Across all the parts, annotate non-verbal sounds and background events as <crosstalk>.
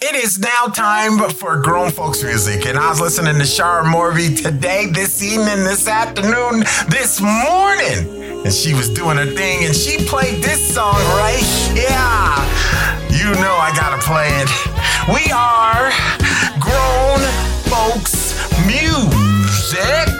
It is now time for grown folks music, and I was listening to Shara Morby today, this evening, this afternoon, this morning, and she was doing her thing, and she played this song right here. You know I gotta play it. We are grown folks music.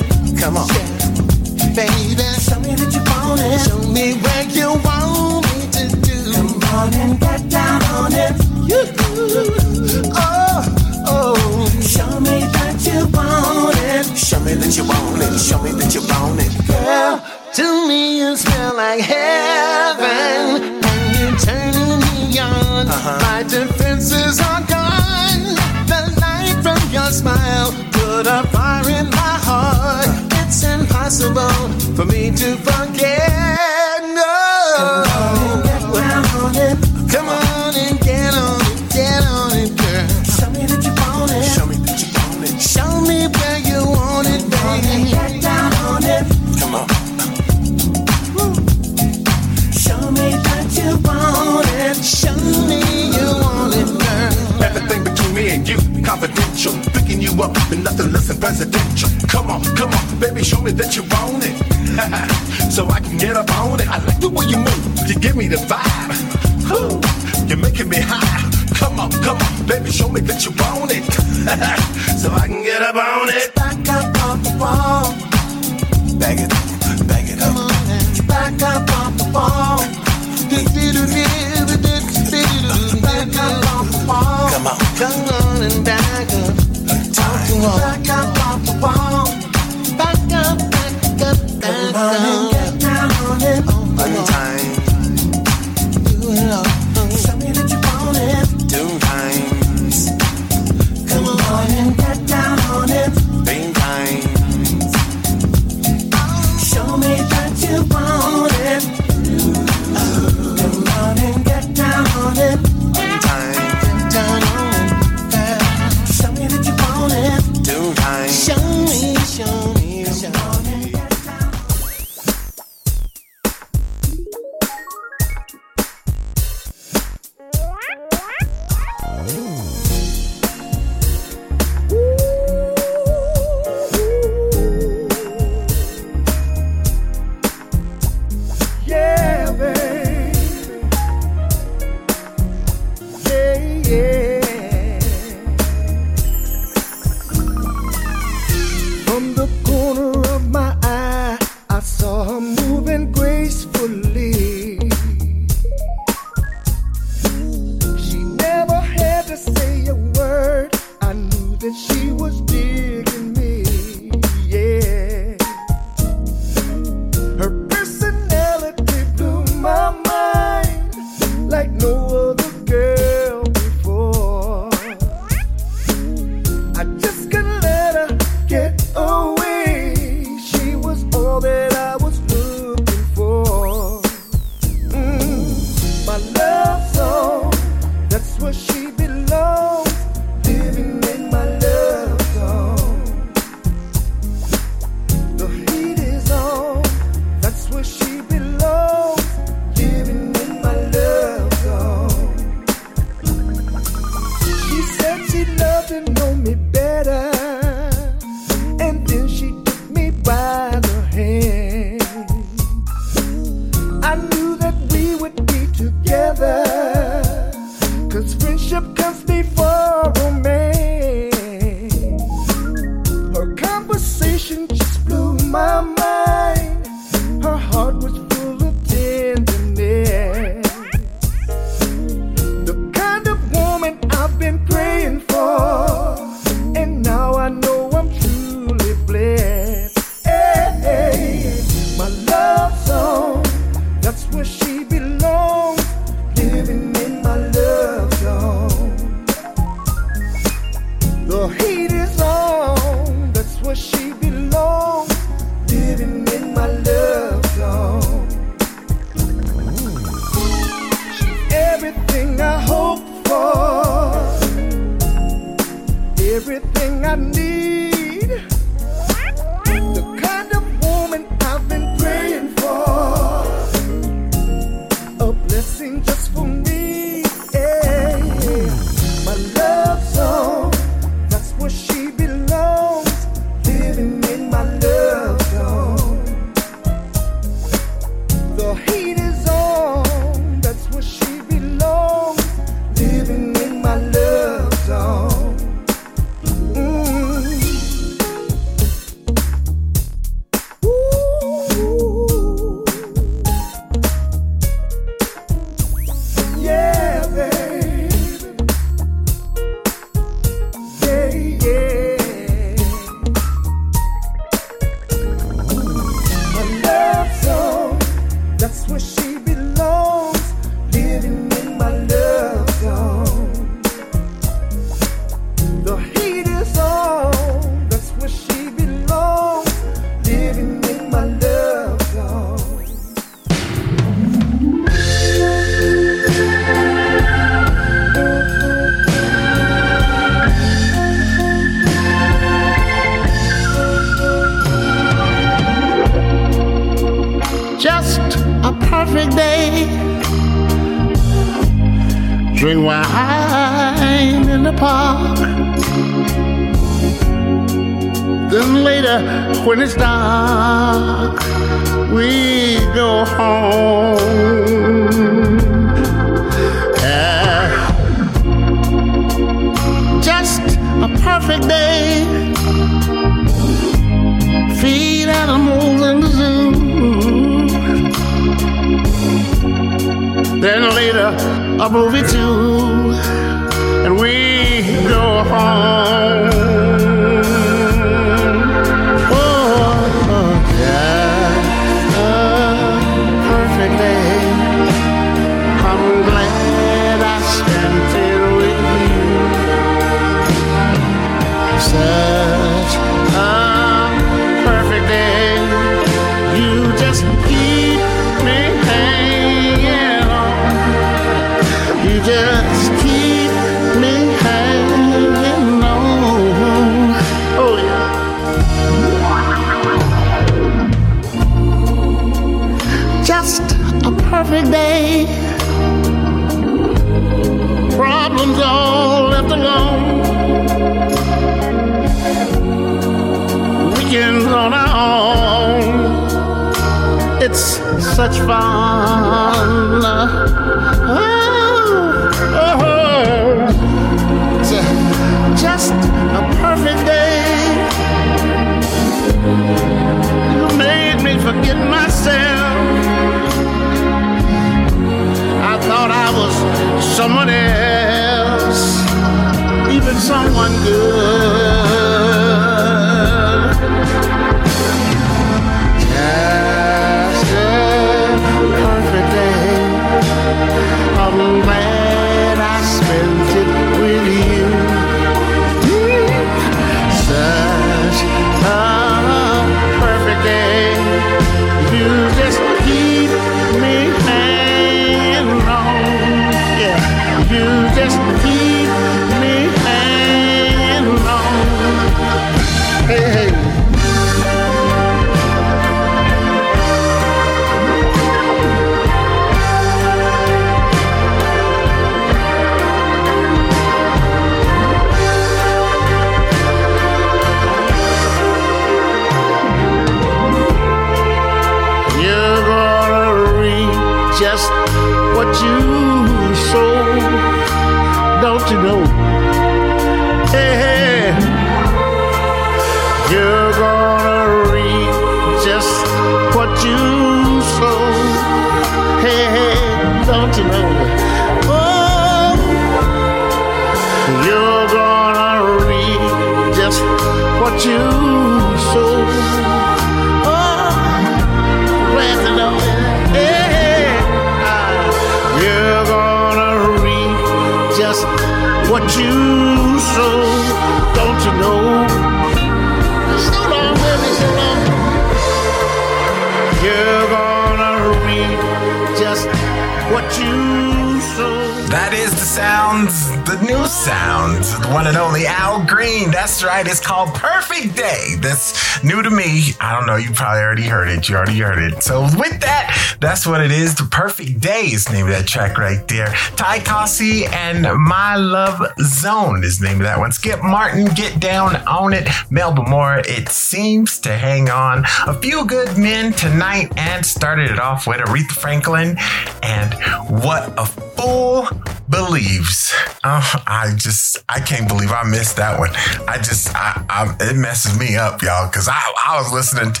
New sounds, the one and only Al Green. That's right. It's called Perfect Day. That's new to me. I don't know. You probably already heard it. You already heard it. So with that, that's what it is. The Perfect Day is name of that track right there. Ty Causey and My Love Zone is name of that one. Skip Martin, Get Down on It. Melba Moore, It Seems to Hang On. A few good men tonight and started it off with Aretha Franklin and What a Fool Believes. I just, I can't believe I missed that one. I just, I, I it messes me up, y'all, because I, I was listening to,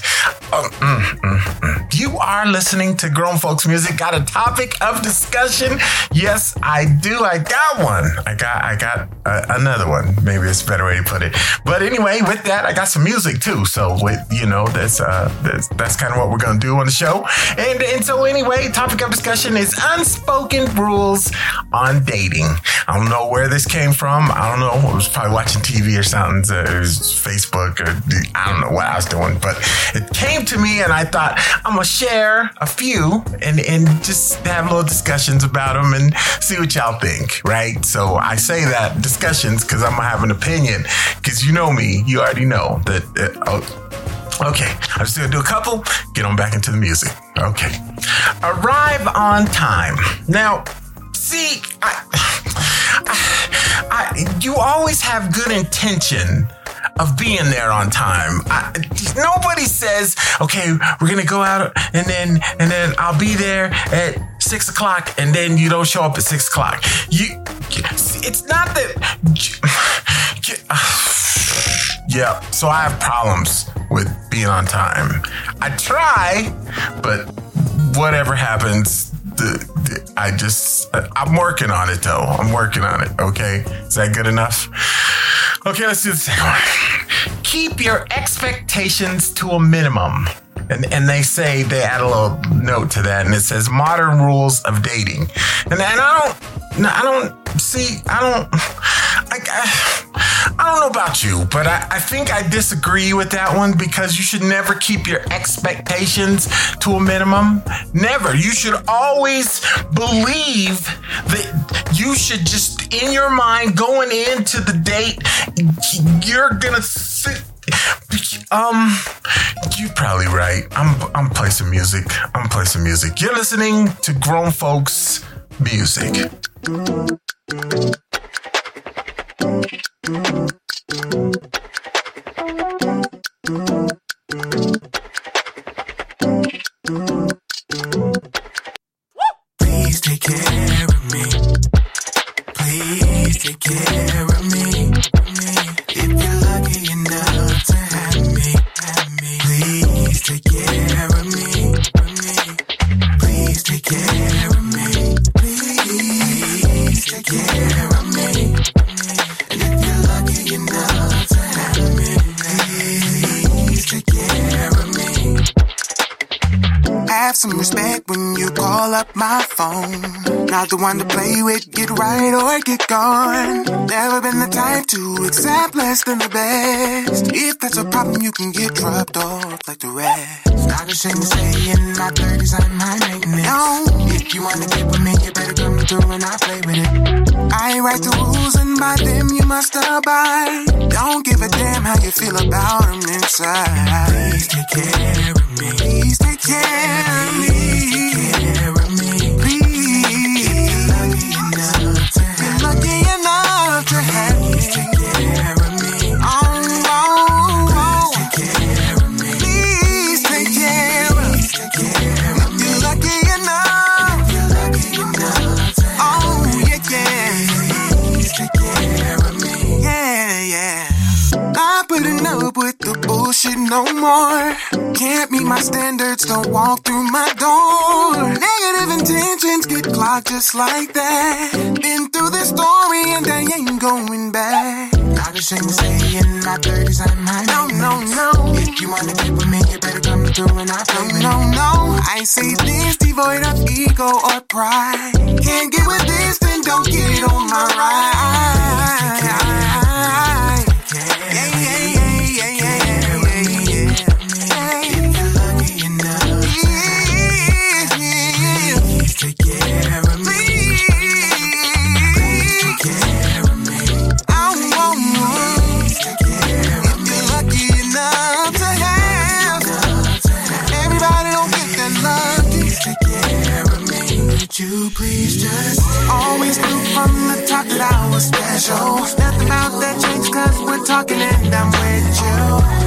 oh, mm, mm, mm. you are listening to Grown Folks Music. Got a topic of discussion? Yes, I do. I got one. I got, I got uh, another one. Maybe it's a better way to put it. But anyway, with that, I got some music too. So with, you know, that's, uh, that's, that's kind of what we're to do on the show. And, and so anyway, topic of discussion is unspoken rules on dating. I don't know where this came from. I don't know. I was probably watching TV or something. So it was Facebook or I don't know what I was doing, but it came to me and I thought I'm gonna share a few and and just have little discussions about them and see what y'all think, right? So I say that discussions because I'm gonna have an opinion because you know me. You already know that. Uh, oh, Okay, I'm just gonna do a couple, get on back into the music. Okay. Arrive on time. Now, see, I, I, I, you always have good intention of being there on time. I, nobody says, okay, we're gonna go out and then and then I'll be there at six o'clock and then you don't show up at six o'clock. You, it's not that. Yeah. So I have problems with being on time. I try, but whatever happens, the, the, I just I'm working on it though. I'm working on it. Okay, is that good enough? Okay, let's do the second one. Keep your expectations to a minimum. And, and they say they add a little note to that, and it says modern rules of dating. And, and I don't, I don't see, I don't, I, I, I don't know about you, but I, I think I disagree with that one because you should never keep your expectations to a minimum. Never. You should always believe that you should just, in your mind, going into the date, you're gonna sit. Um, you're probably right. I'm I'm play some music. I'm play some music. You're listening to grown folks music. Please take care of me. Please take care of me. Take care of me. Please take care of me. Please take care of me. And if you're lucky enough to have me, please take care. Have some respect when you call up my phone. Not the one to play with, get right or get gone. Never been the type to accept less than the best. If that's a problem, you can get dropped off like the rest. Not ashamed say in my 30s I'm high maintenance. No, if you wanna get with me, you better come through and I play with it. I write the rules and by them you must abide. Don't give a damn how you feel about them inside. Please take care of me. Please take care of my standards, don't walk through my door. Negative intentions get clocked just like that. Been through this story and they ain't going back. Not ashamed to say in my 30s I'm high. No, no, no. If you wanna get with me, you better come through and I play with No, no, I say this devoid of ego or pride. Can't get with this, then don't get on my ride. Talking and I'm with you.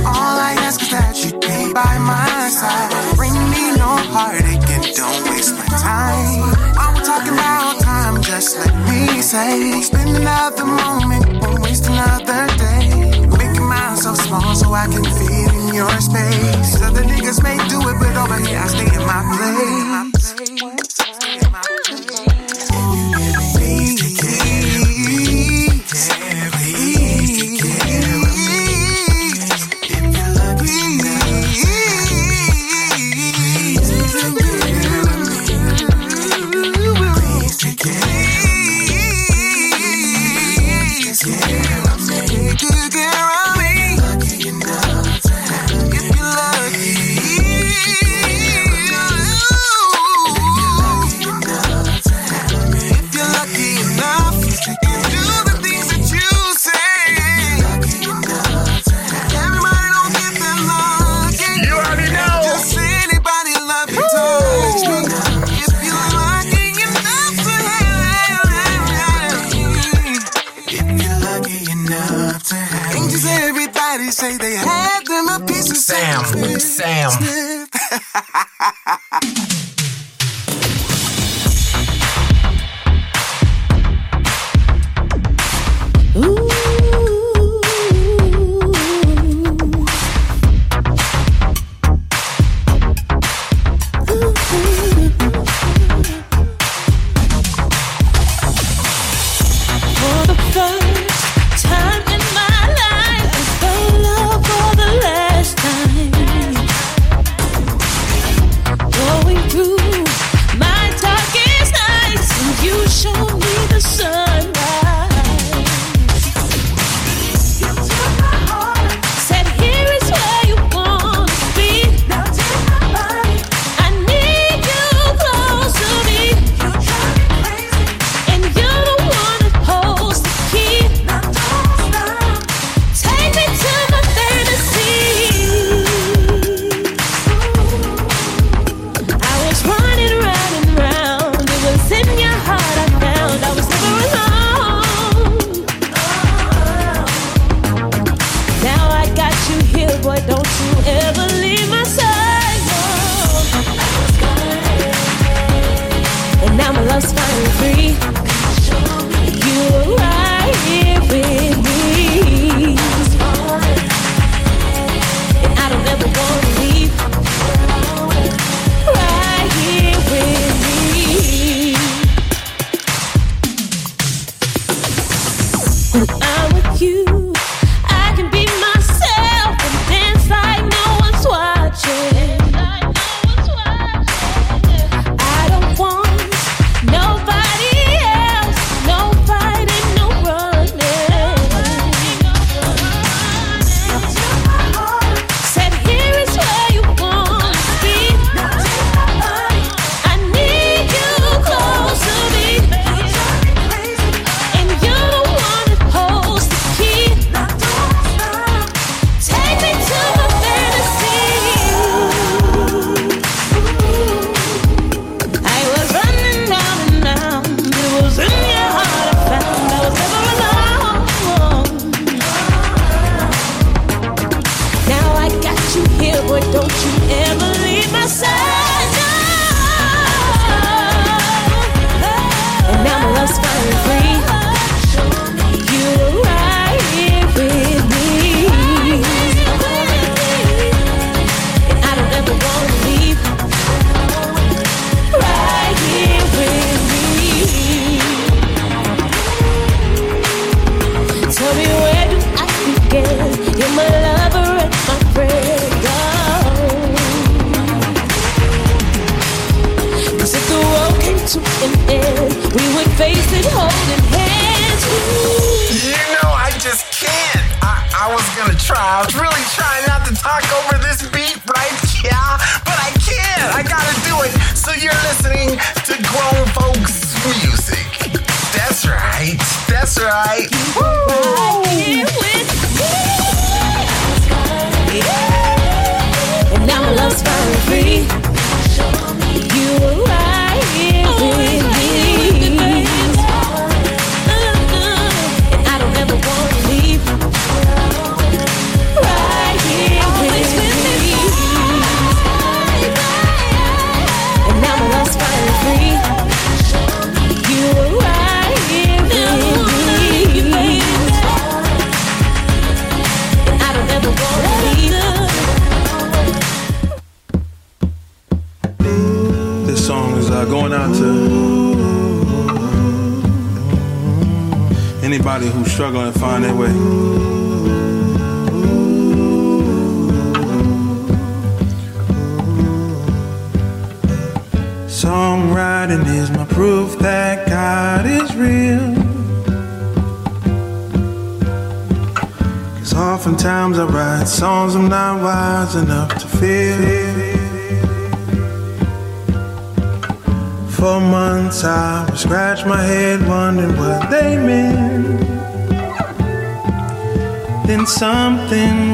All I ask is that you be by my side. Bring me no heartache and don't waste my time. While we're talking about time, just let me say, spend another moment, won't waste another day. Making myself small so I can fit in your space. Other niggas may do it, but over here I stay in my place. Sam. <laughs> gonna try. I was really trying not to talk over this beat right yeah, but I can't. I gotta do it. So you're listening to grown folks music. That's right. That's right. Woo! And now my love's finally free. Anyway. something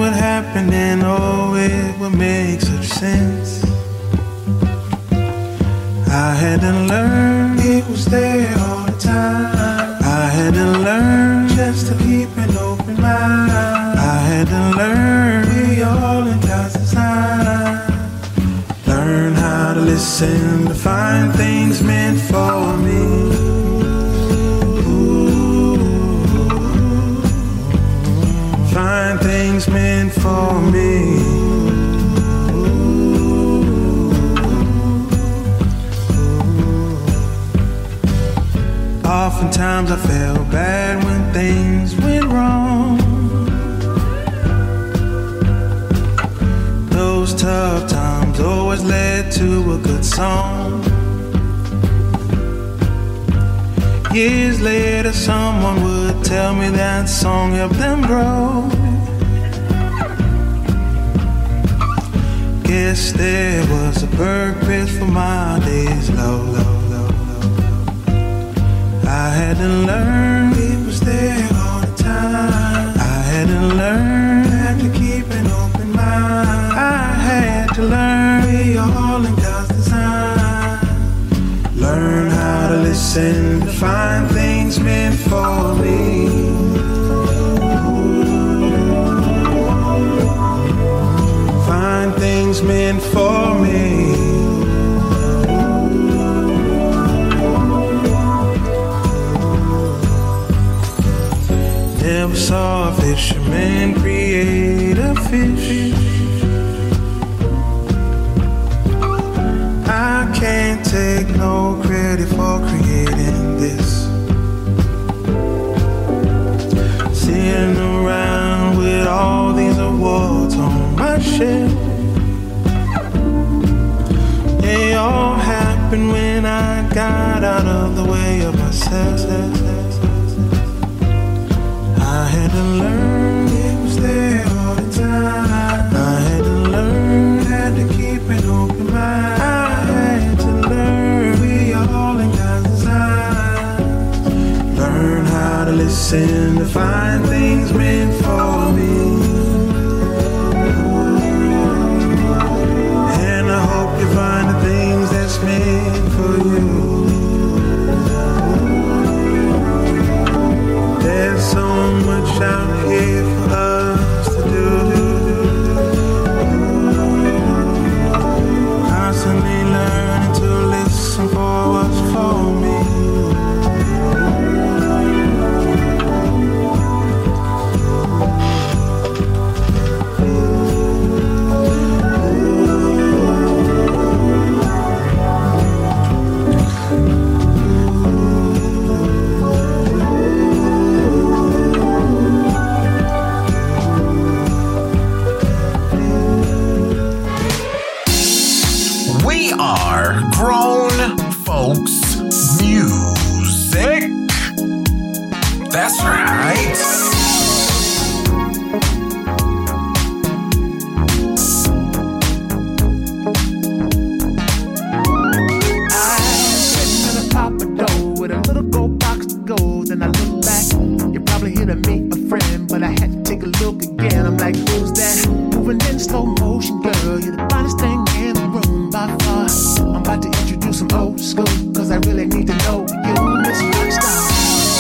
cause I really need to know you, Miss Rockstar.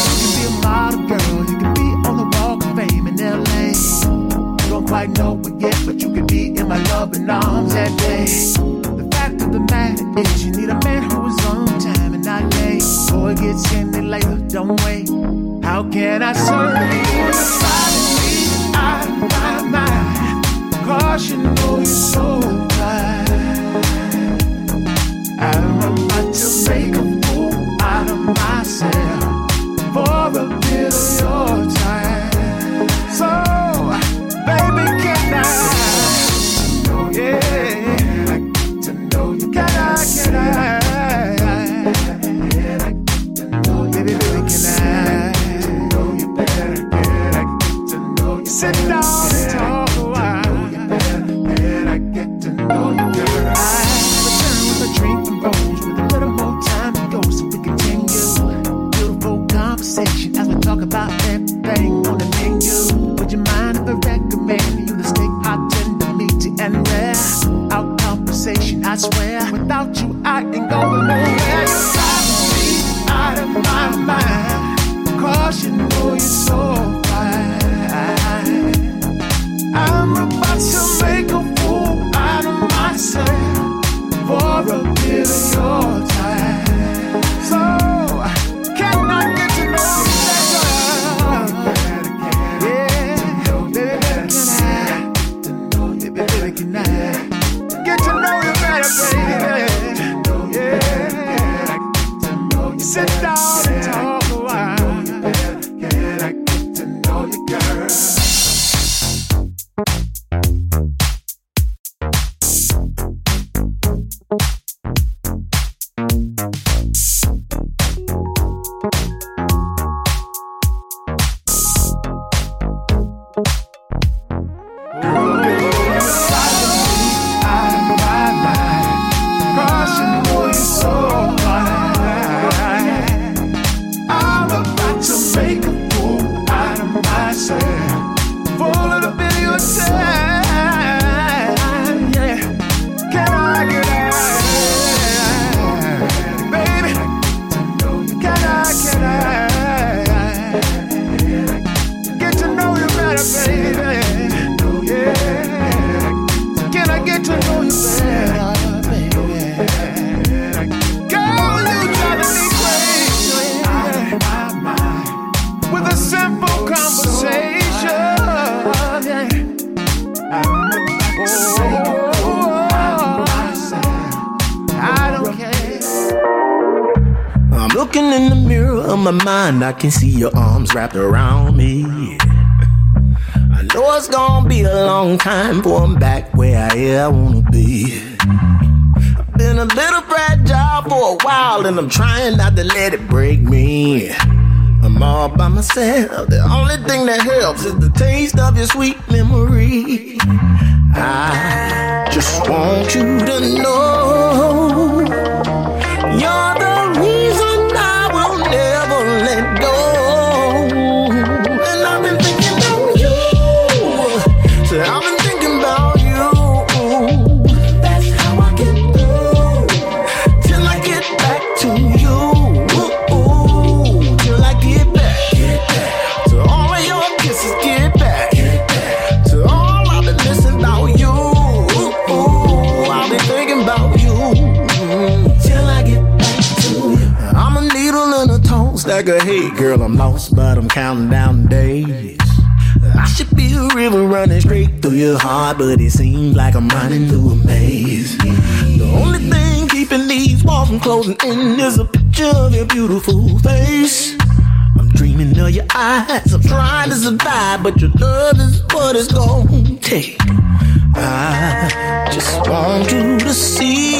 You can be a model girl, you can be on the walk of fame in LA. You don't quite know it yet, but you can be in my loving arms that day. The fact of the matter is, you need a man who is on time and not late. Boy, get in it later, don't wait. How can I serve you? saying? The only thing that helps is the taste of your sweet nigga hate. Girl, I'm lost, but I'm counting down the days. I should be a river running straight through your heart, but it seems like I'm running through a maze. The only thing keeping these walls from closing in is a picture of your beautiful face. I'm dreaming of your eyes, I'm trying to survive, but your love is what it's gonna take. I just want you to see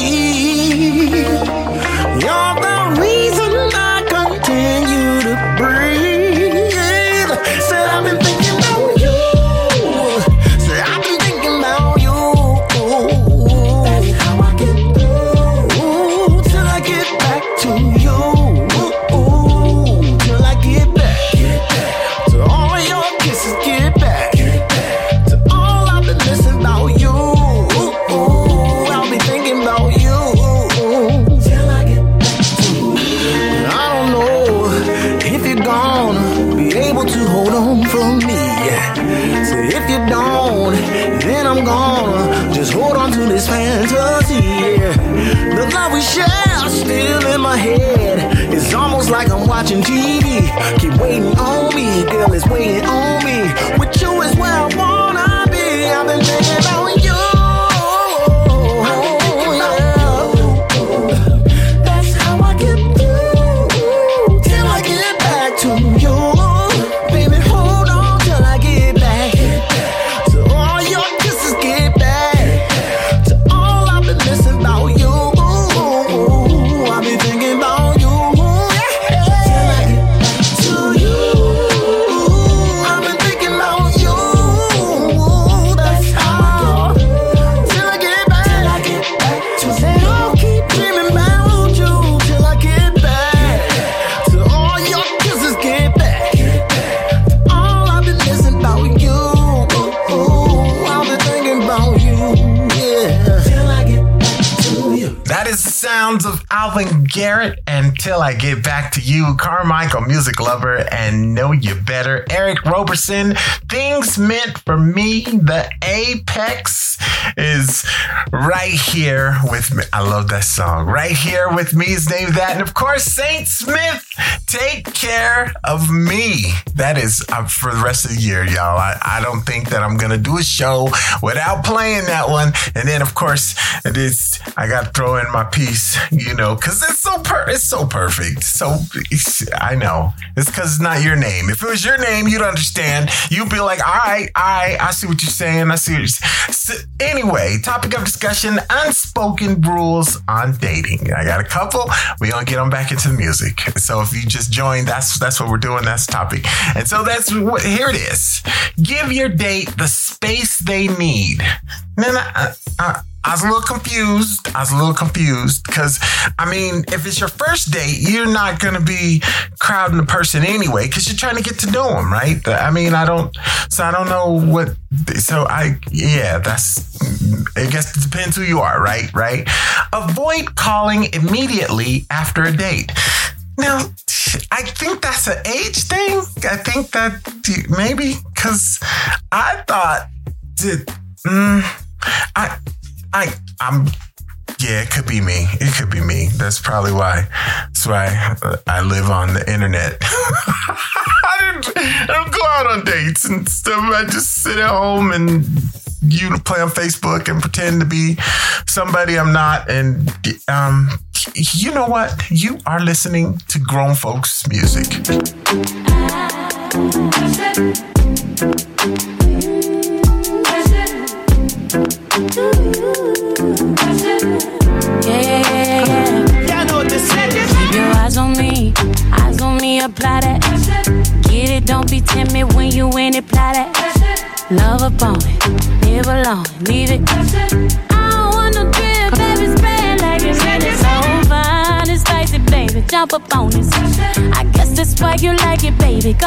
girl, is waiting get back to you, Carmichael, Musiclover, and know you better. Eric Roberson, things meant for me. The Apx is right here with me. I love that song. Right here with me is named that. And of course, Saint Smith, take care of me. That is uh, for the rest of the year, y'all. I, I don't think that I'm going to do a show without playing that one. And then, of course, it is, I got to throw in my piece, you know, because it's so per- it's so perfect. So I know it's because it's not your name. If it was your name, you'd understand. You'd be like, all right, all right, I see what you're saying. I see what you're saying. So, anyway, topic of discussion: unspoken rules on dating. I got a couple. We gonna get them back into the music. So if you just joined, that's that's what we're doing. That's the topic. And so that's what here it is. Give your date the space they need. Then I, I, I was a little confused. I was a little confused because, I mean, if it's your first date, you're not going to be crowding the person anyway because you're trying to get to know them, right? I mean, I don't, so I don't know what, so I, yeah, that's, I guess it depends who you are, right? Right? Avoid calling immediately after a date. Now, I think that's an age thing. I think that maybe because I thought that, mm, I, I, I'm, yeah, it could be me. It could be me. That's probably why. That's why I live on the internet. <laughs> I, didn't, I don't go out on dates and stuff. I just sit at home and you play on Facebook and pretend to be somebody I'm not. And um, you know what? You are listening to grown folks music.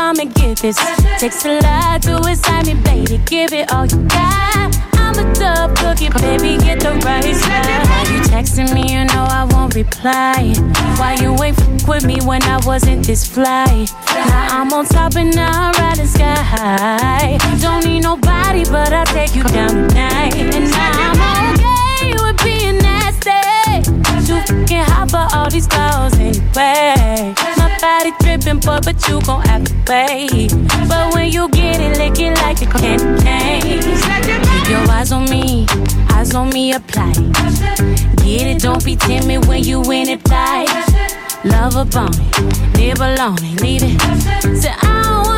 Come and get this. Takes a lot to excite me, baby, give it all you got. I'm a tough cookie, baby, get the right side. You texting me, you know I won't reply. Why you ain't f- with me when I wasn't this fly? Now I'm on top and now I'm riding sky. High. Don't need nobody, but I'll take you down tonight. And now I'm okay with being fucking hot for all these girls anyway. My body dripping, but but you gon' have to pay. But when you get it, lick it like a candy. Keep your eyes on me, eyes on me, apply. Get it, don't be timid when you in it, fly. Love on it, live alone leave it. Say I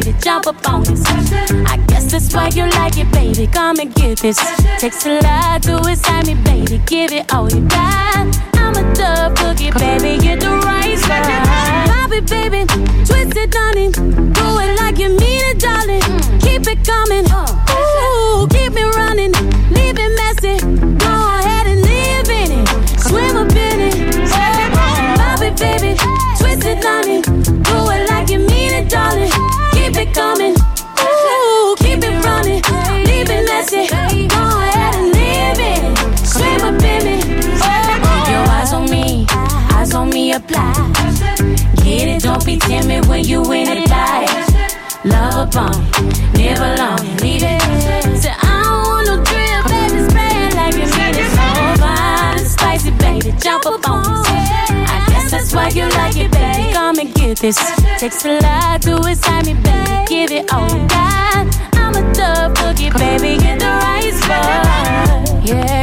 spicy, baby, jump up on this. I guess that's why you like it, baby. Come and get this. Takes a lot to excite me, baby. Give it all you got. I'm a tough cookie, baby. Get the right side. Pop it, baby. Twist it, darling. Do it like you mean it, darling. Keep it coming. Ooh, keep me running. Don't be timid when you in it like love a bump, never long, leave it. So I don't want no drill, baby, spray it like you mean it. So fine and spicy, baby, jump up on me. I guess that's why you like it, baby. Come and get this. Takes a lot to excite me, baby. Give it all, you got. I'm a tough cookie, baby. Get the right spot, yeah.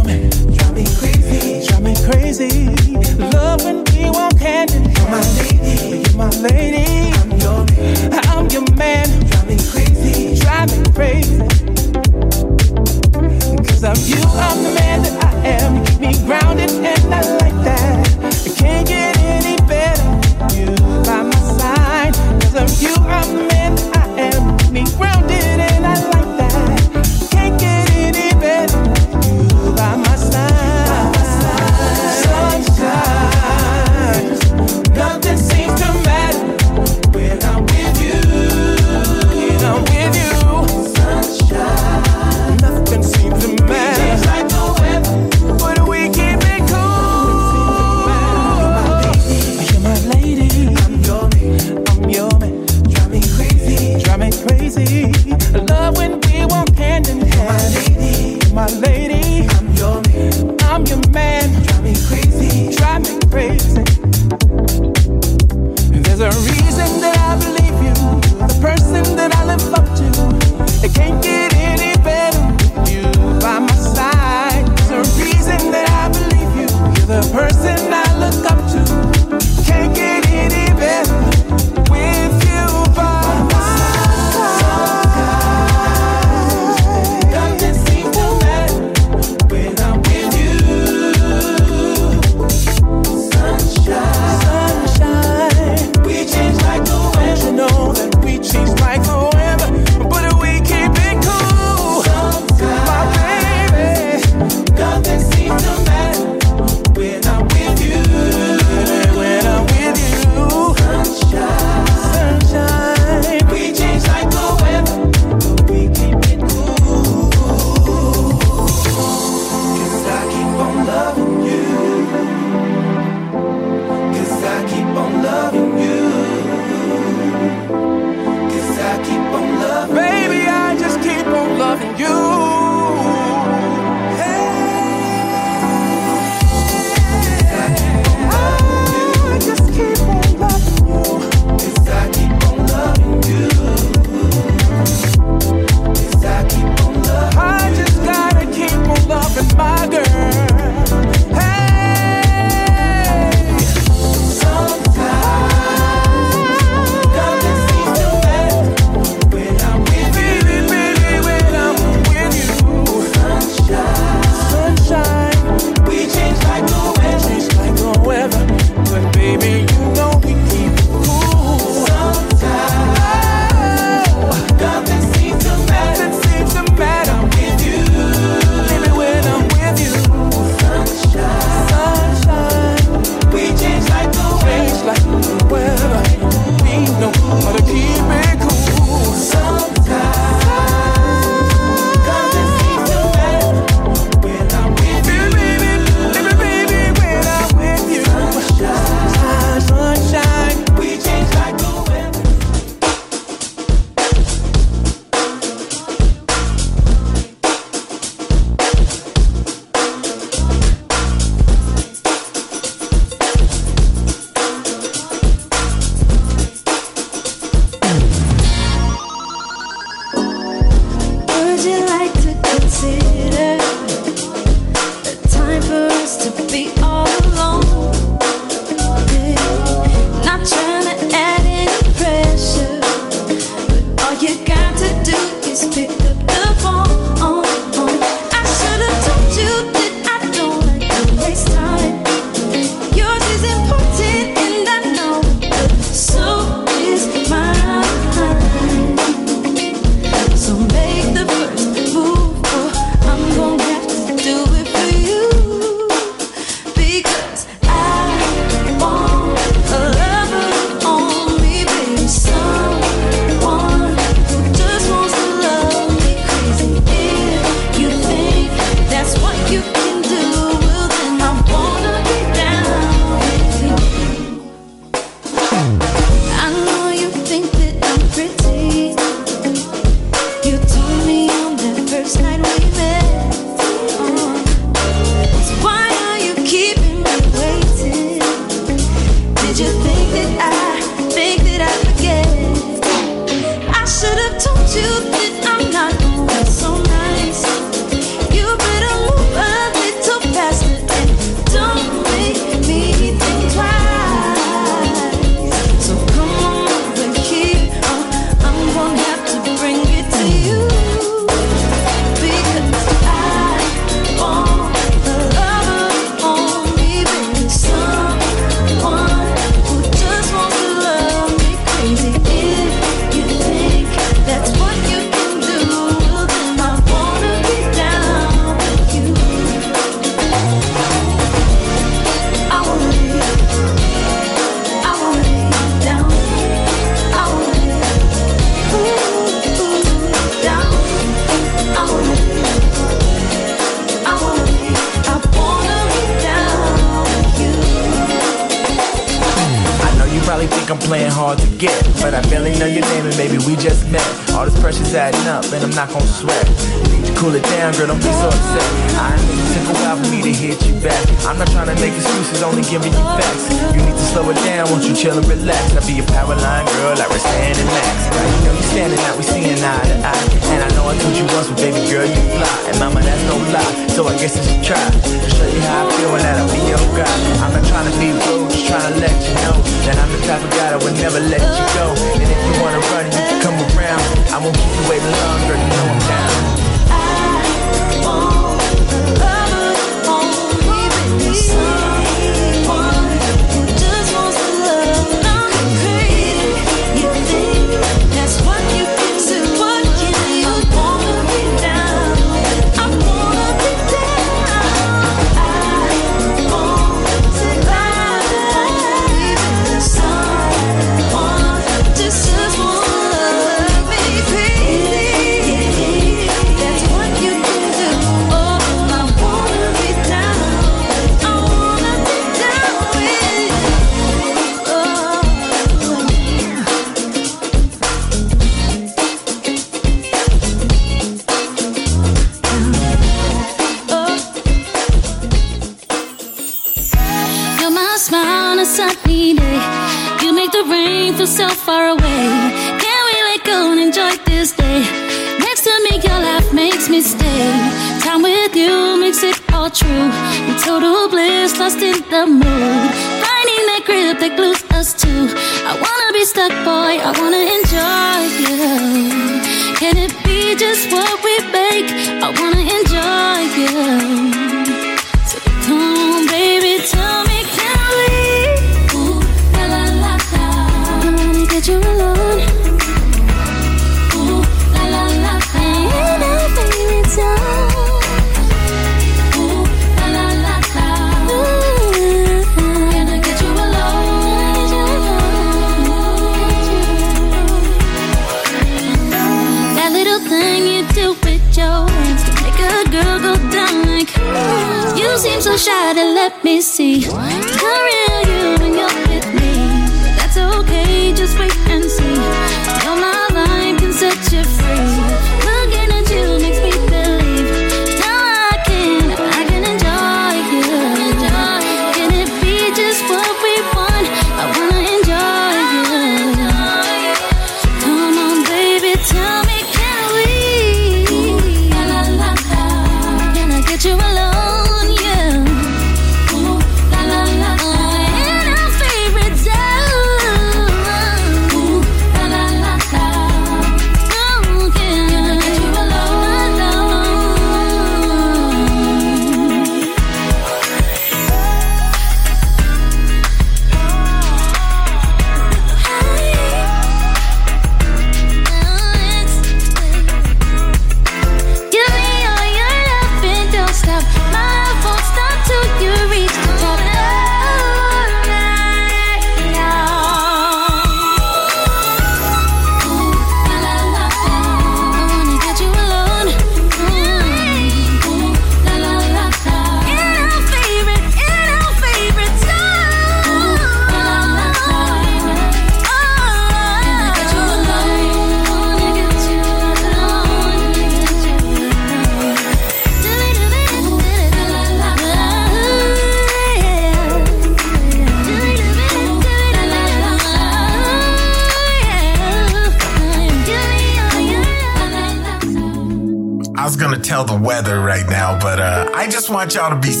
Y'all to be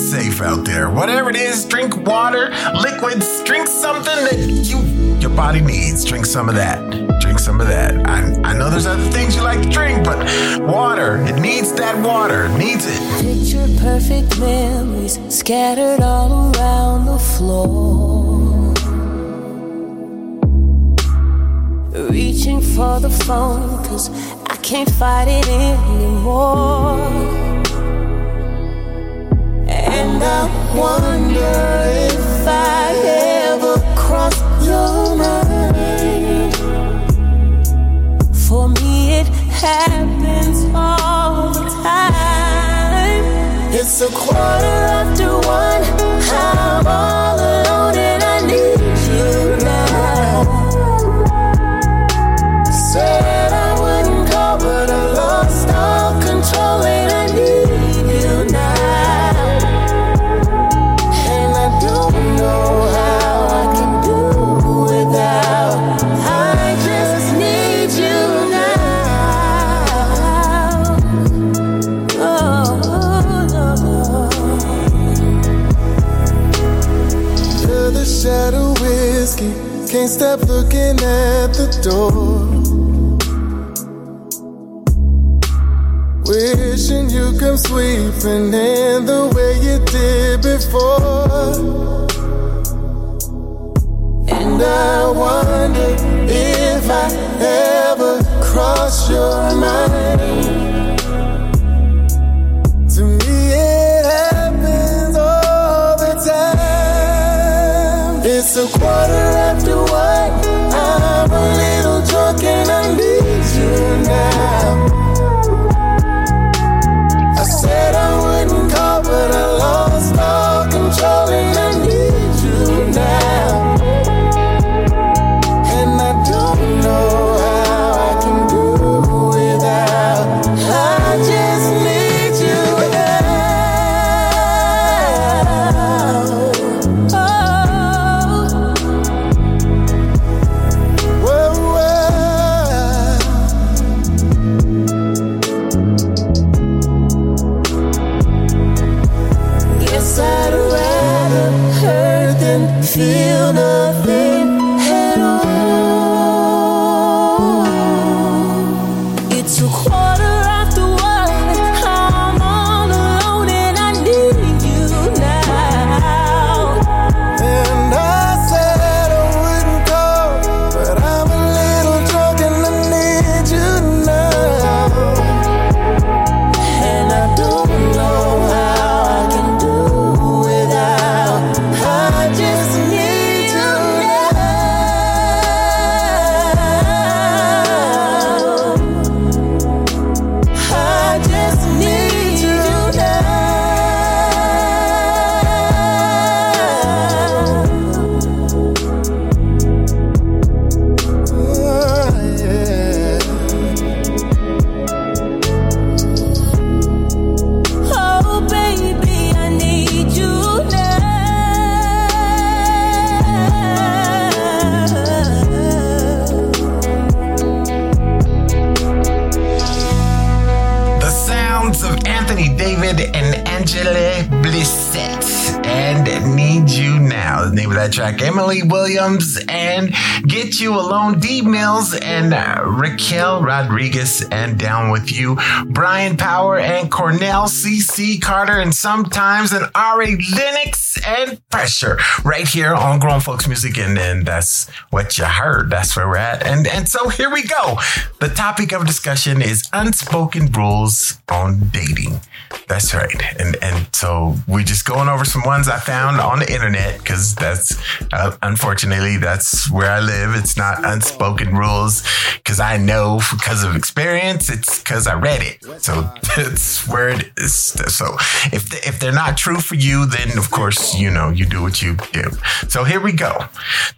sometimes an Ari Lennox and Pressure right here on Grown Folks Music. And then that's what you heard. That's where we're at. And, and so here we go. The topic of discussion is unspoken rules on dating. That's right. And and so we're just going over some ones I found on the internet because that's uh, unfortunately that's where I live. It's not unspoken rules because I know because of experience. It's because I read it. So that's where it is. So if if they're not true for you, then of course you know you do what you do. So here we go.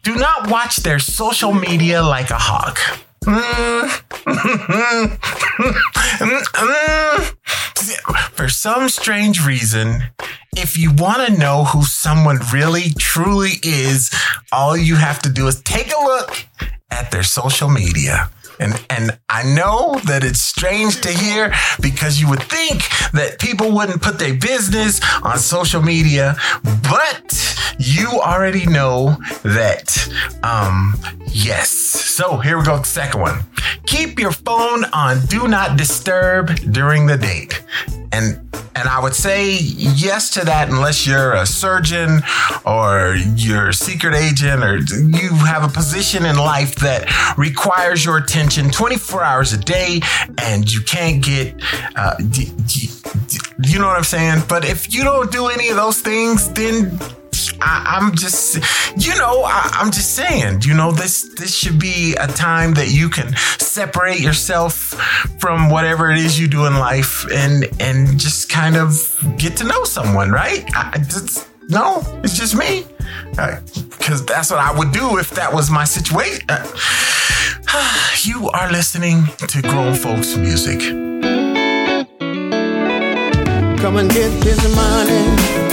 Do not watch their social media like a hawk. <laughs> For some strange reason, if you want to know who someone really truly is, all you have to do is take a look at their social media. I know that it's strange to hear because you would think that people wouldn't put their business on social media, but you already know that um yes. So here we go, second one. Keep your phone on do not disturb during the date. Would say yes to that unless you're a surgeon or you're a secret agent or you have a position in life that requires your attention 24 hours a day and you can't get, uh, d- d- d- you know what I'm saying? But if you don't do any of those things, then I, I'm just, you know, I, I'm just saying, you know, this this should be a time that you can separate yourself from whatever it is you do in life and and just kind of get to know someone, right? I, just, no, it's just me, because that's what I would do if that was my situation. Uh, <sighs> you are listening to grown folks music. Come and get this money.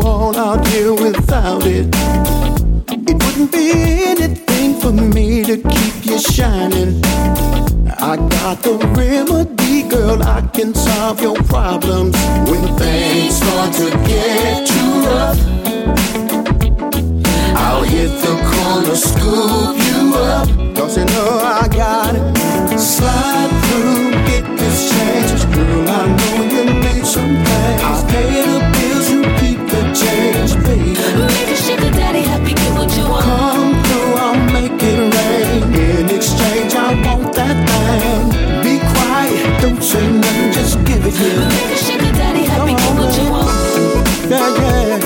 All out here without it. It wouldn't be anything for me to keep you shining. I got the remedy, girl. I can solve your problems when things start to get too rough. I'll hit the corner, scoop you up. Cause you know I got it. Slide through, get this change. Girl, I know you need some things. I'll pay say nothing, just give it here. Make a sugar daddy happy, get what you want. Yeah, yeah.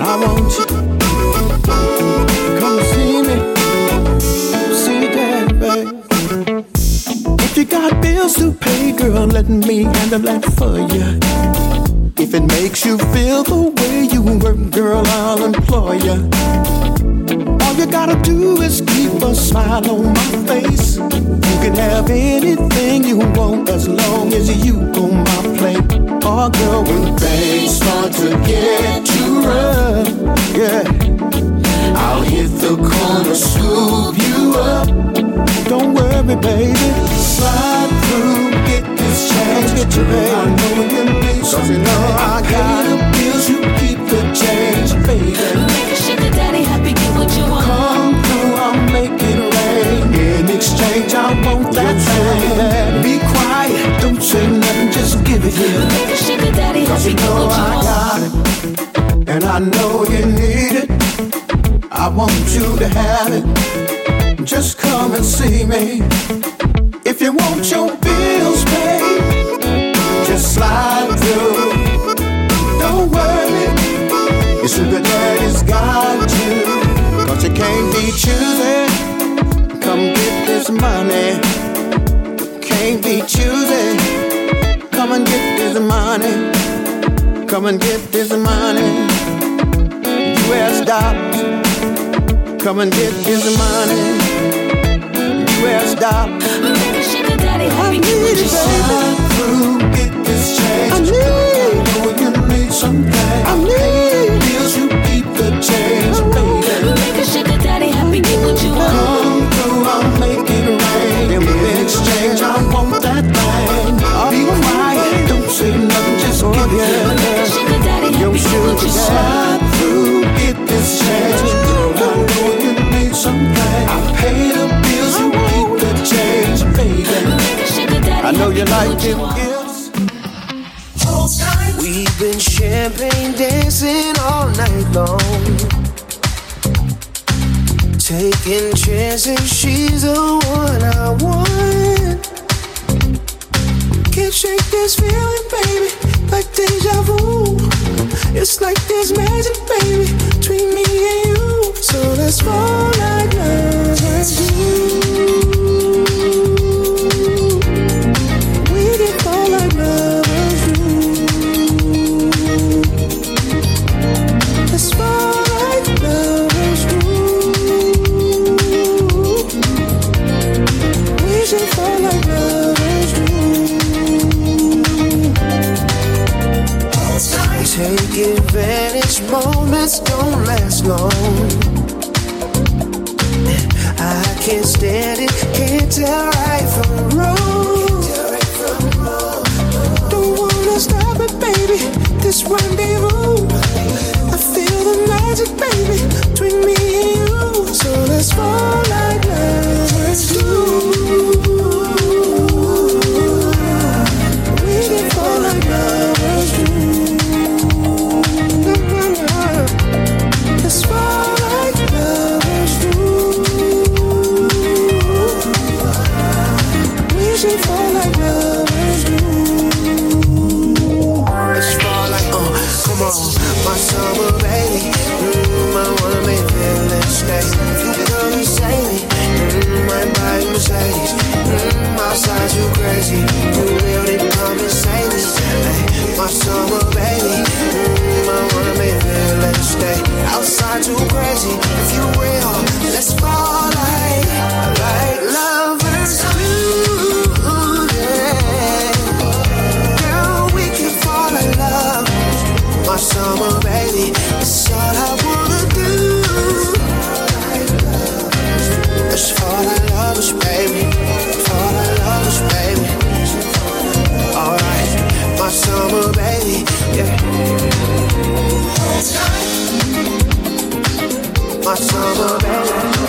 I want you. Come see me. See that, babe. If you got bills to pay, girl, let me handle that for you. If it makes you feel the way you work, girl, I'll employ you. All you gotta do is keep a smile on my face. You can have anything you want as long as you on my plate. Oh, girl, when things start to get too rough, yeah, I'll hit the corner, scoop you up. Don't worry, baby, slide through, get this change, get your baby. I know you need some, know I got the bills, you keep the change, baby. Make it rain. In exchange, I want that thing. Be quiet, don't say nothing, just give it here. Make a sugar daddy Cause you know I got it, and I know you need it. I want you to have it. Just come and see me. If you want your bills paid, just slide through. Don't worry, your sugar daddy's got you. Cause you can't be choosy. Come get this money. Can't be choosy. Come and get this money. Come and get this money. US dollars. Come and get this money. US dollars. Make a sugar daddy happy, get what you want. Slide through, get this change. I need. I know you need something. I need. Bills, you keep the change, that thing. Be quiet, don't say nothing, just give Make a it. sugar daddy Yo, happy, get what sugar, you want. slide through, get this change. I know you need something. I pay the bills, you keep the change, baby. Sugar daddy I know you happy, get like what you them We've been champagne dancing all night long. Taking chances, she's the one I want. Can't shake this feeling, baby, like deja vu. It's like there's magic, baby, between me and you. So let's fall like lovers do. We moments don't last long. I can't stand it, can't tell right from wrong. Don't wanna stop it, baby. This rendezvous. I feel the magic, baby, between me and you. So let's fall you crazy, you really come me. My summer baby. My summer baby.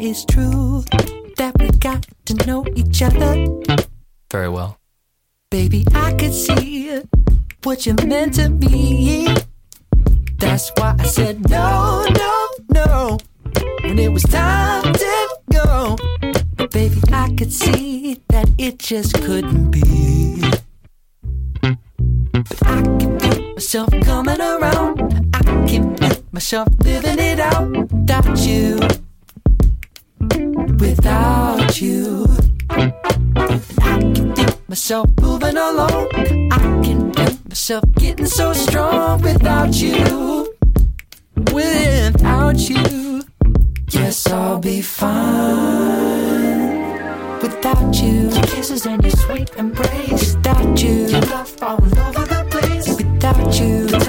is true that we got to know each other very well. Baby, I could see what you meant to me. That's why I said no, no, no. When it was time to go, but baby, I could see that it just couldn't be. But I can feel myself coming around. I can feel myself living it out without you without you. And I can think myself moving along. I can feel myself getting so strong without you. Without you, yes, I'll be fine. Without you, your kisses and your sweet embrace. Without you, your love all over the place. Without you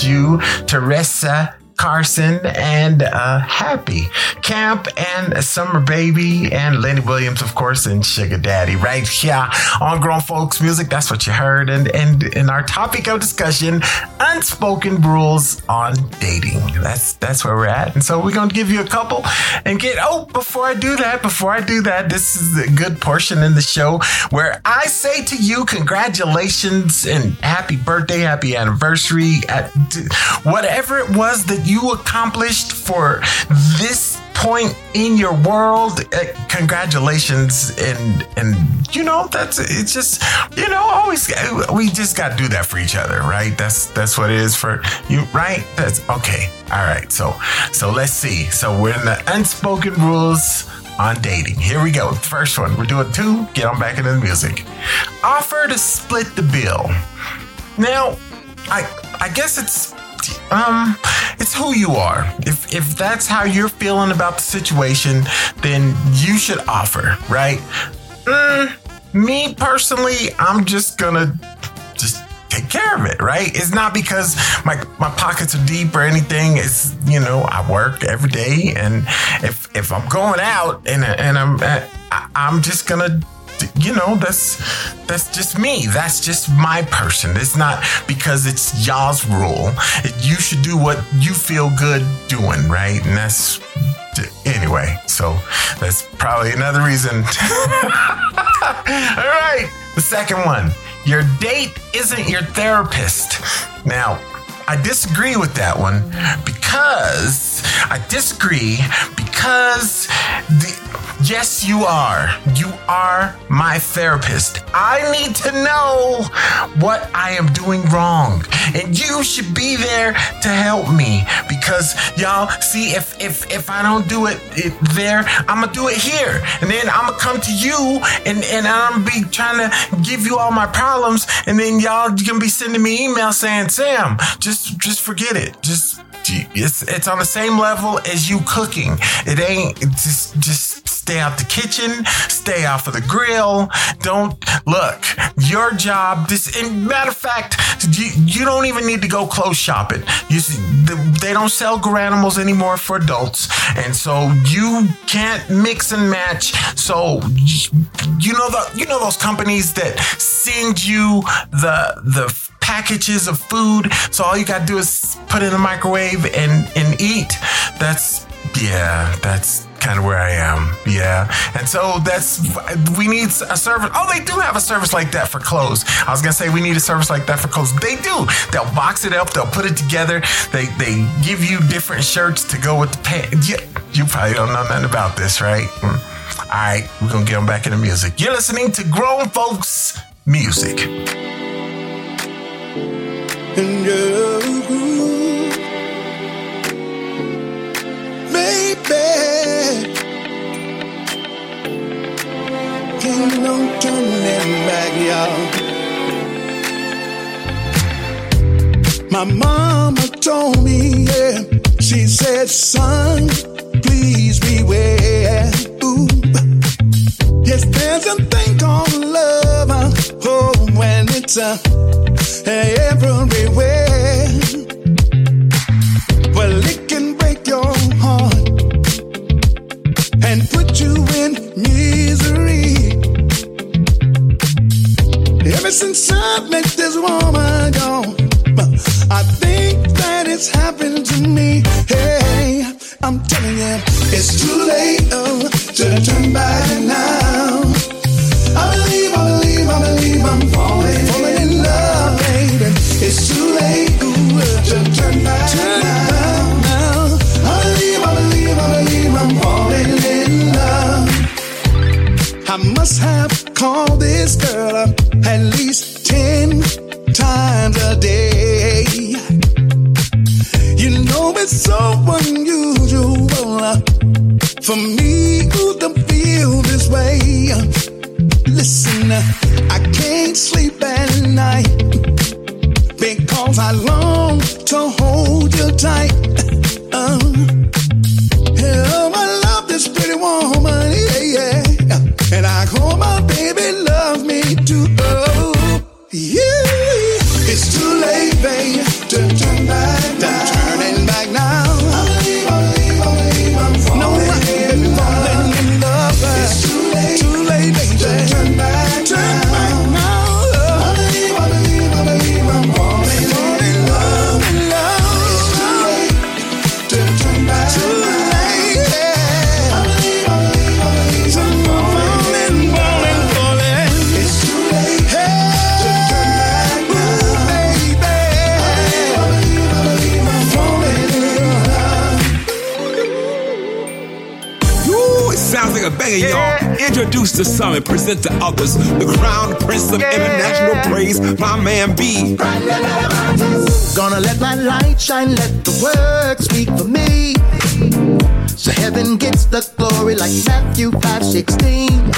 You, Teresa. Cason and uh, Happy Camp and Summer Baby and Lenny Williams, of course, and Sugar Daddy, right here on Grown Folks Music. That's what you heard. And and in our topic of discussion, unspoken rules on dating. That's that's where we're at. And so we're gonna give you a couple and get. Oh, before I do that, before I do that, this is a good portion in the show where I say to you, congratulations and happy birthday, happy anniversary, at whatever it was that you accomplished for this point in your world uh, congratulations. And and you know that's it's just you know always we just got to do that for each other right? That's that's what it is for you right? That's okay all right. So so let's see. So we're in the unspoken rules on dating. Here we go. First one. We're doing two. Get on back into the music. Offer to split the bill. Now i i guess it's um it's who you are. If if that's how you're feeling about the situation then you should offer right? Mm, me personally i'm just gonna just take care of it right? It's not because my my pockets are deep or anything. It's you know i work every day and if if i'm going out and and i'm I, i'm just gonna you know that's that's just me. That's just my person. It's not because it's y'all's rule. You should do what you feel good doing right? And that's anyway so that's probably another reason. <laughs> All right the second one. Your date isn't your therapist. Now I disagree with that one because I disagree because the, yes, you are. You are my therapist. I need to know what I am doing wrong, and you should be there to help me because y'all see if if if I don't do it, it there, I'm gonna do it here, and then I'm gonna come to you and and I'm gonna be trying to give you all my problems, and then y'all gonna be sending me emails saying, Sam, just just forget it, just. It's it's on the same level as you cooking. It ain't just just stay out the kitchen, stay off of the grill. Don't look. Your job. This, in matter of fact, you, you don't even need to go clothes shopping. You see, the- they don't sell Garanimals anymore for adults, and so you can't mix and match. So you, you know the you know those companies that send you the the packages of food. So all you gotta do is put it in the microwave and and eat. That's yeah, that's kind of where I am. Yeah, and so that's we need a service. Oh, they do have a service like that for clothes. I was gonna say we need a service like that for clothes. They do. They'll box it up. They'll put it together. They they give you different shirts to go with the pants. Yeah, you probably don't know nothing about this, right? Mm. All right, we're gonna get them back into music. You're listening to Grown Folks Music. And you, baby, ain't no turning back, y'all. My mama told me, yeah, she said, son, please beware. Ooh. Yes, there's a thing called love, uh, oh, when it's uh, everywhere. Well, it can break your heart and put you in misery. Ever since I met this woman, yo, I think that it's happened to me. Hey, I'm telling you, it's too late oh, to turn back now. I believe, I believe, I believe I'm falling, falling in love, baby. It's too late ooh, to turn back now. now. I believe, I believe, I believe I'm falling in love. I must have called this girl up at least ten times a day. You know it's so unusual uh, for me to feel this way. Listen, I can't sleep at night because I long to hold you tight. Uh, yeah, Introduce to some and present to others. The crown prince of international praise, my man B. Gonna let my light shine, let the word speak for me. So heaven gets the glory like Matthew 5:16.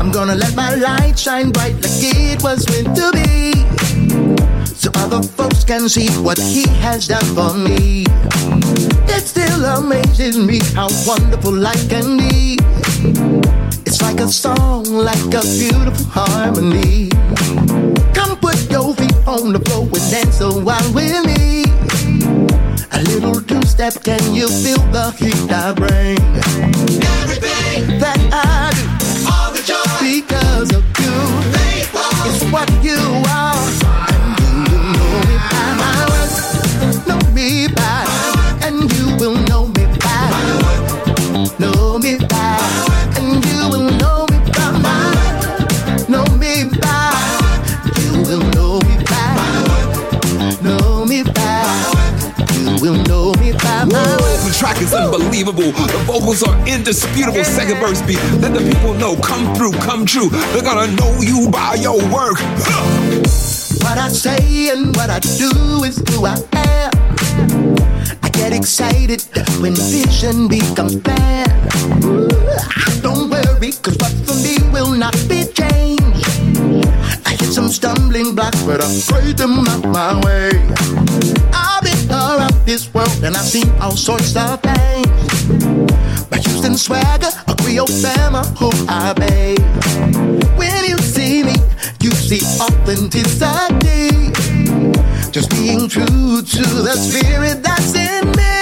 I'm gonna let my light shine bright like it was meant to be. So other folks can see what he has done for me. It still amazes me how wonderful life can be. A song, like a beautiful harmony. Come put your feet on the floor and dance a while with me. A little two step, can you feel the heat I bring? Everything that I do, all the joy, because of you, it's what you are. And you know me by my work, know me by, track is unbelievable. The vocals are indisputable. Second verse beat. Let the people know. Come through, come true. They're gonna know you by your work. <laughs> What I say and what I do is who I am. I get excited when vision becomes bad. Don't worry, cause what for me will not be changed. I hit some stumbling blocks, but I pray them out my way. Been around this world and I've seen all sorts of things. By Houston swagger, a Creole Bama who I obey. When you see me, you see authenticity. Just being true to the spirit that's in me.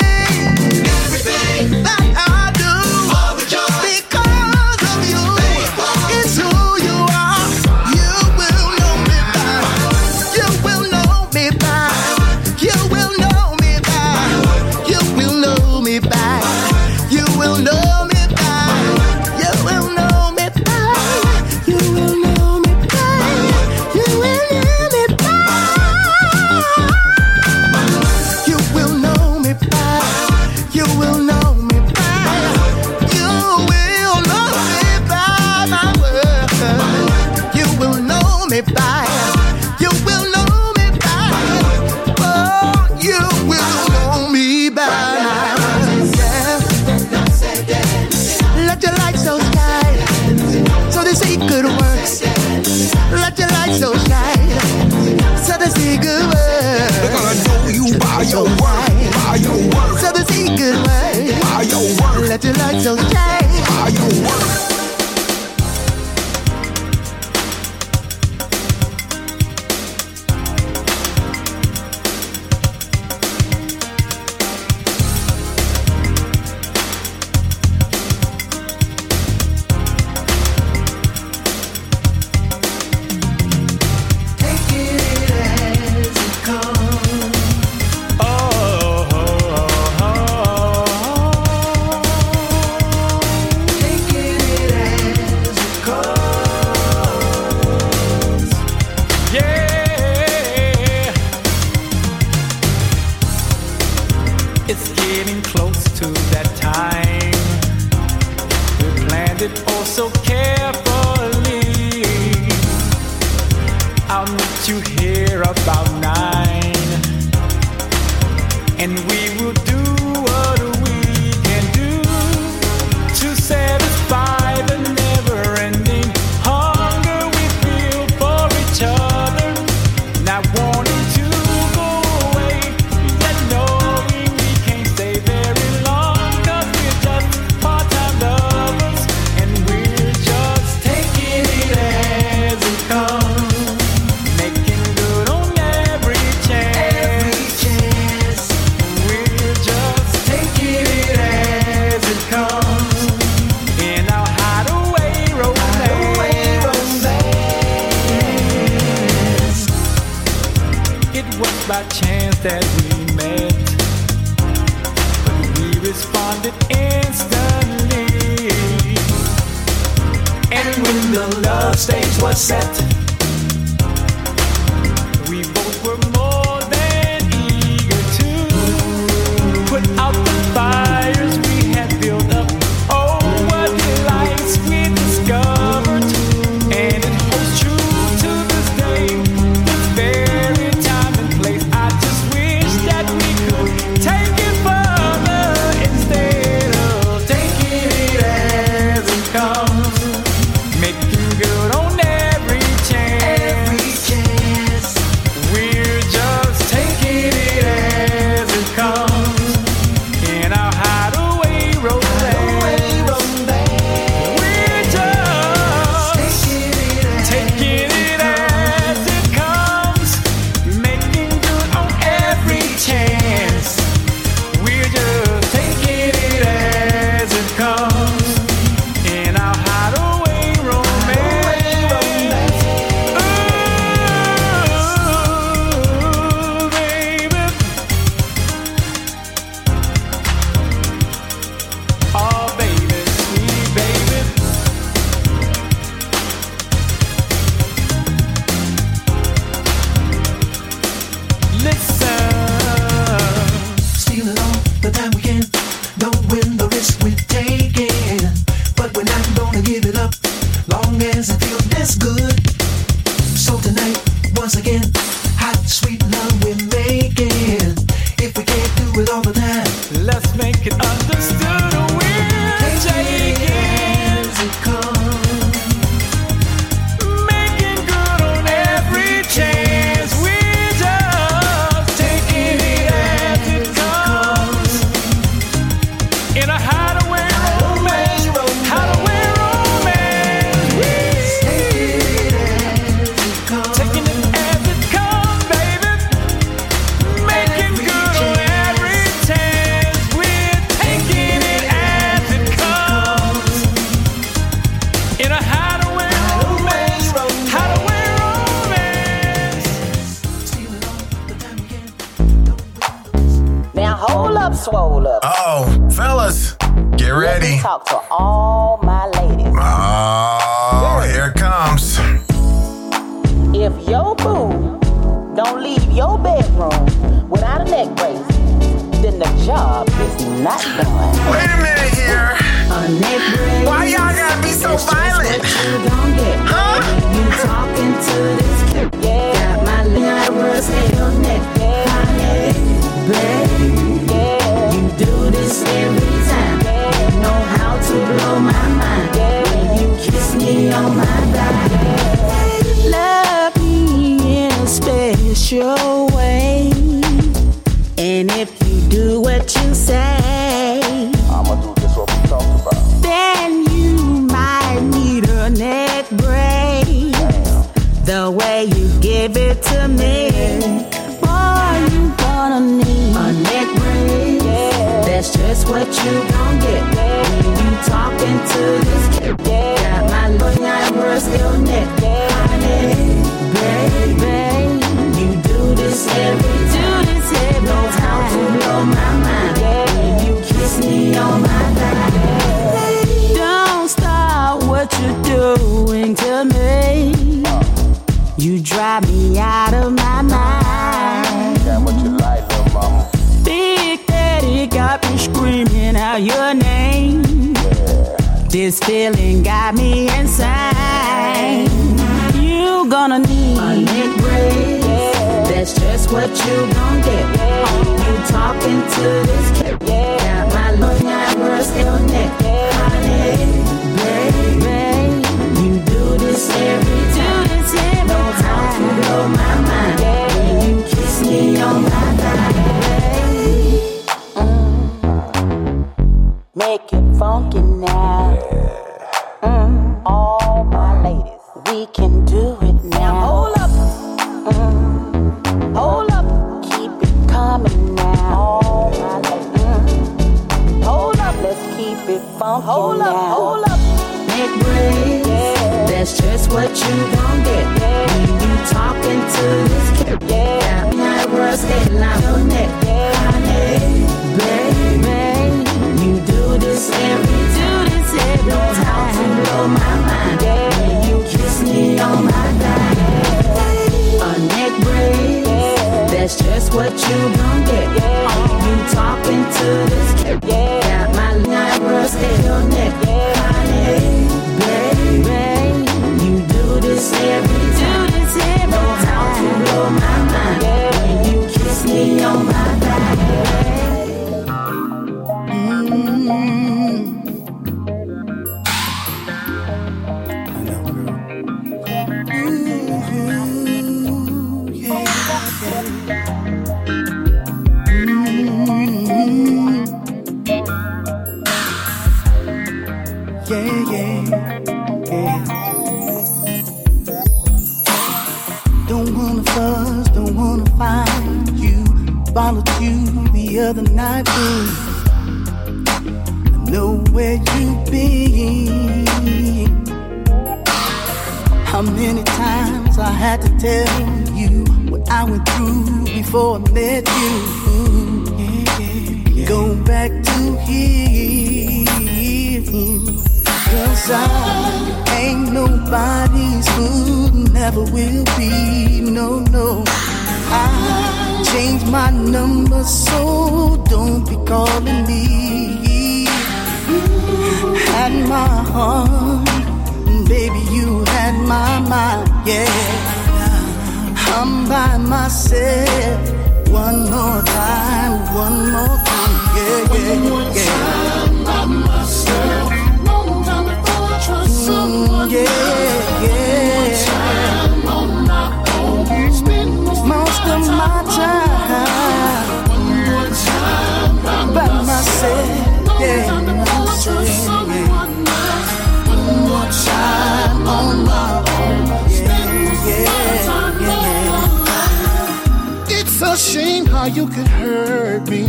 how you could hurt me.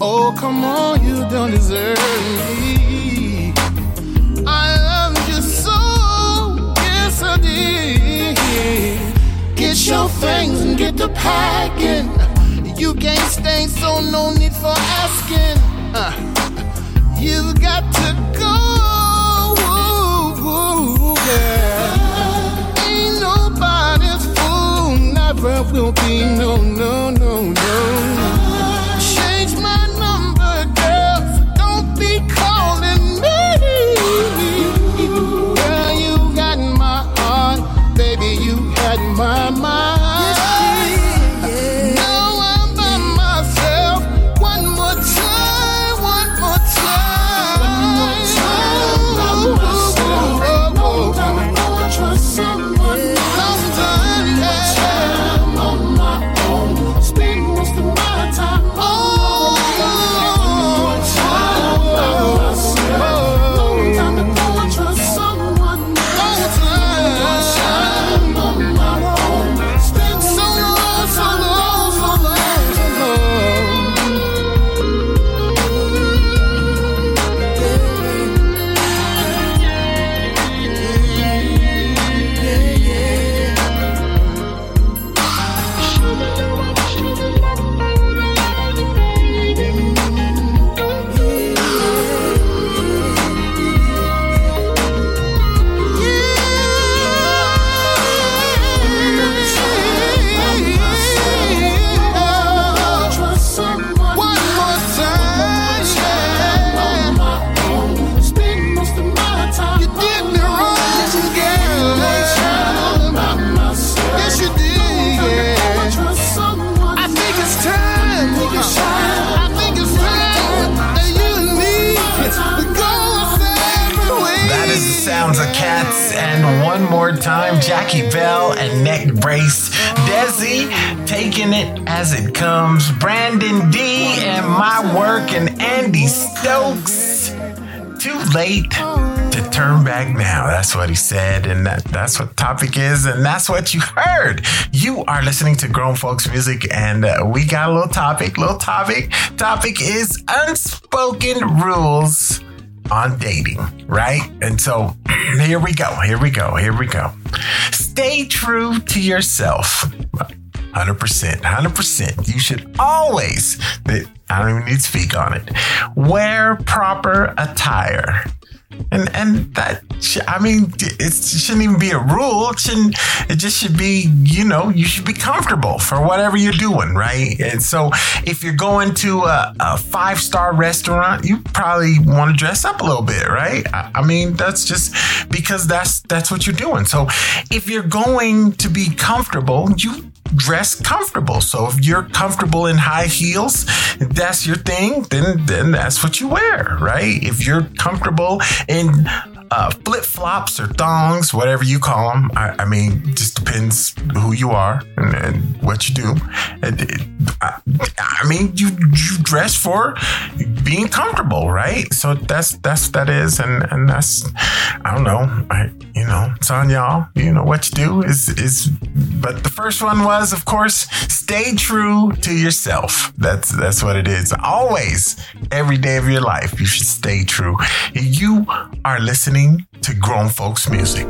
Oh, come on, you don't deserve me. I loved you so, yes, I did. Get your things and get to packing. You can't stay, so no need for asking. Uh, you've got to go, girl. Ain't nobody's fool, never will be, no, no, no. Taking it as it comes. Brandon D and my work and Andy Stokes. Too late to turn back now. That's what he said, and that, that's what topic is, and that's what you heard. You are listening to Grown Folks Music, and uh, we got a little topic. Little topic. Topic is unspoken rules on dating, right? And so <clears throat> here we go. Here we go. Here we go. Stay true to yourself. 100%. 100%. You should always, I don't even need to speak on it, wear proper attire. And and that I mean it shouldn't even be a rule. It shouldn't. It just should be you know you should be comfortable for whatever you're doing, right? And so if you're going to a, a five star restaurant, you probably want to dress up a little bit, right? I, I mean that's just because that's that's what you're doing. So if you're going to be comfortable, you dress comfortable. So if you're comfortable in high heels, that's your thing, then then that's what you wear, right? If you're comfortable in uh, flip flops or thongs, whatever you call them. I, I mean, just depends who you are and, and what you do. It- I, I mean, you you dress for being comfortable, right? So that's that's that is, and and that's I don't know. I you know it's on y'all. You know what you do is is. But the first one was, of course, stay true to yourself. That's that's what it is. Always, every day of your life, you should stay true. You are listening to grown folks music.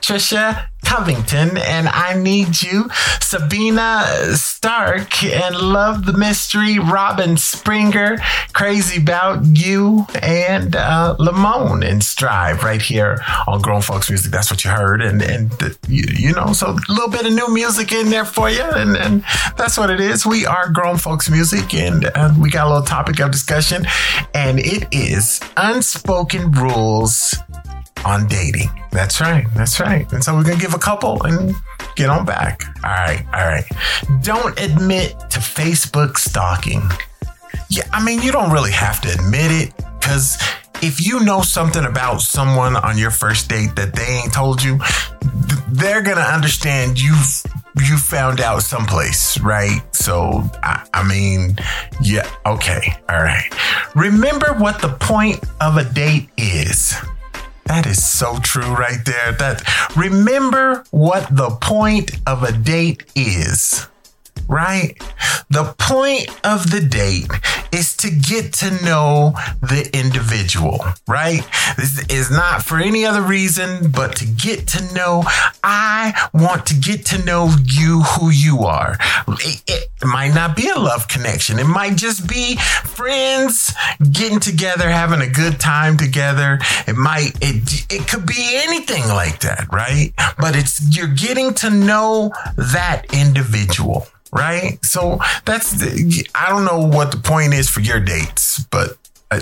Trisha, Covington and I Need You. Sabrina Starke and Love the Mystery. Robyn Springer, Crazy About You. And uh, Lamone and Strive right here on Grown Folks Music. That's what you heard. And, and the, you, you know, so a little bit of new music in there for you. And, and that's what it is. We are Grown Folks Music and uh, we got a little topic of discussion. And it is unspoken rules on dating. That's right. That's right. And so we're going to give a couple and get on back. All right. All right. Don't admit to Facebook stalking. Yeah, I mean, you don't really have to admit it because if you know something about someone on your first date that they ain't told you, they're going to understand you've you found out someplace, right? So, I, I mean, yeah, okay, all right. Remember what the point of a date is. That is so true right there. That remember what the point of a date is. Right? The point of the date is to get to know the individual, right? This is not for any other reason but to get to know. I want to get to know you, who you are. It, it might not be a love connection, it might just be friends getting together, having a good time together. It might, it, it could be anything like that, right? But it's, you're getting to know that individual right? So that's the, I don't know what the point is for your dates, but uh,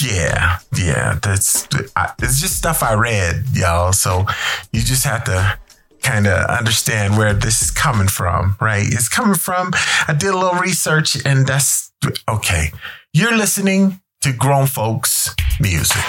yeah, yeah, that's I, it's just stuff I read, y'all. So you just have to kind of understand where this is coming from, right? It's coming from. I did a little research, and that's okay. You're listening to grown folks music.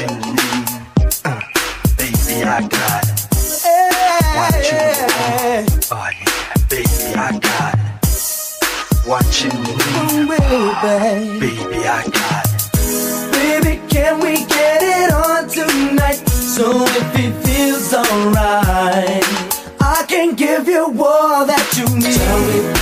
you need, uh, baby, I got. What you want, oh, baby, I got. What you need, baby, I got. Baby, can we get it on tonight? So if it feels alright, I can give you all that you need.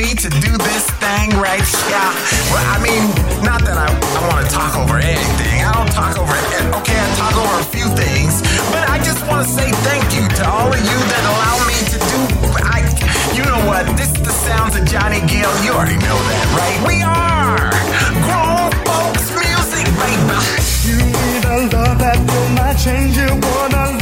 Me to do this thing right here. Well, I mean, not that I, I want to talk over anything. I don't talk over it. Okay, I talk over a few things, but I just want to say thank you to all of you that allow me to do. I, you know what? This is the sounds of Johnny Gill. You already know that, right? We are grown folks music, baby. You need a love that will not change. You want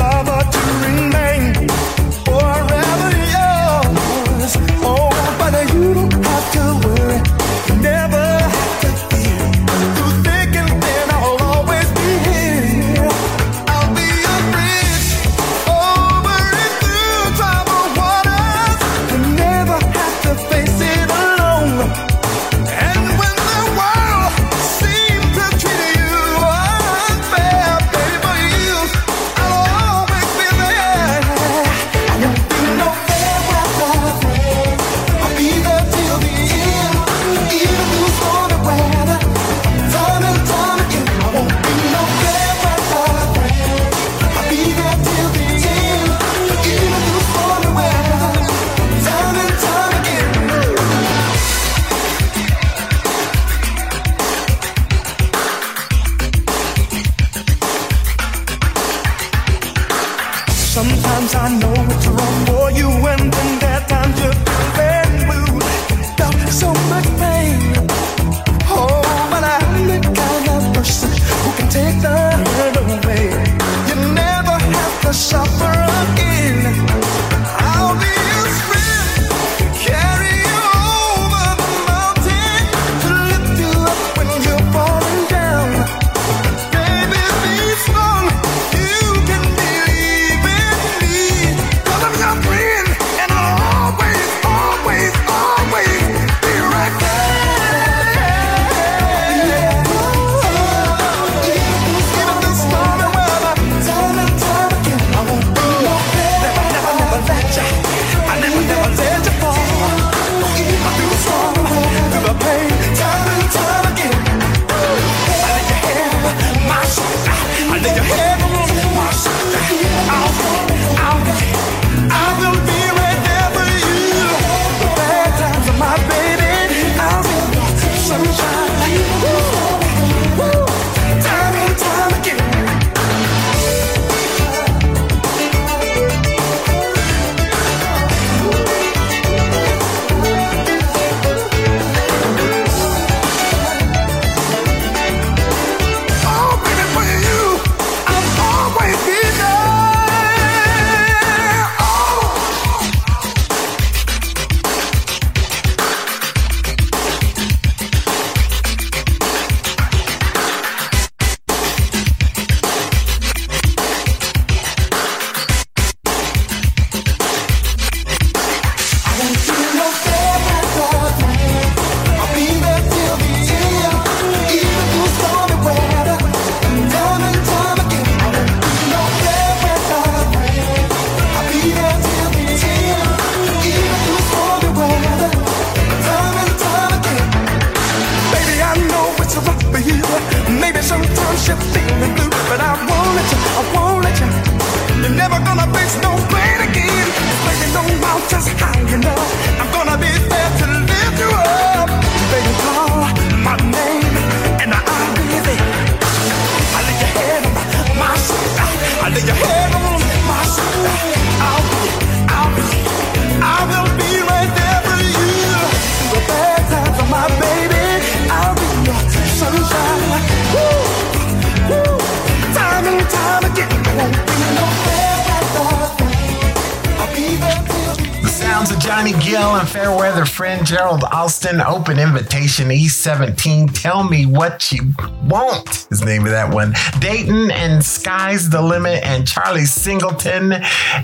Open invitation E17. Tell me what you want. Is the name of that one. Dayton and Sky's the Limit and Charlie Singleton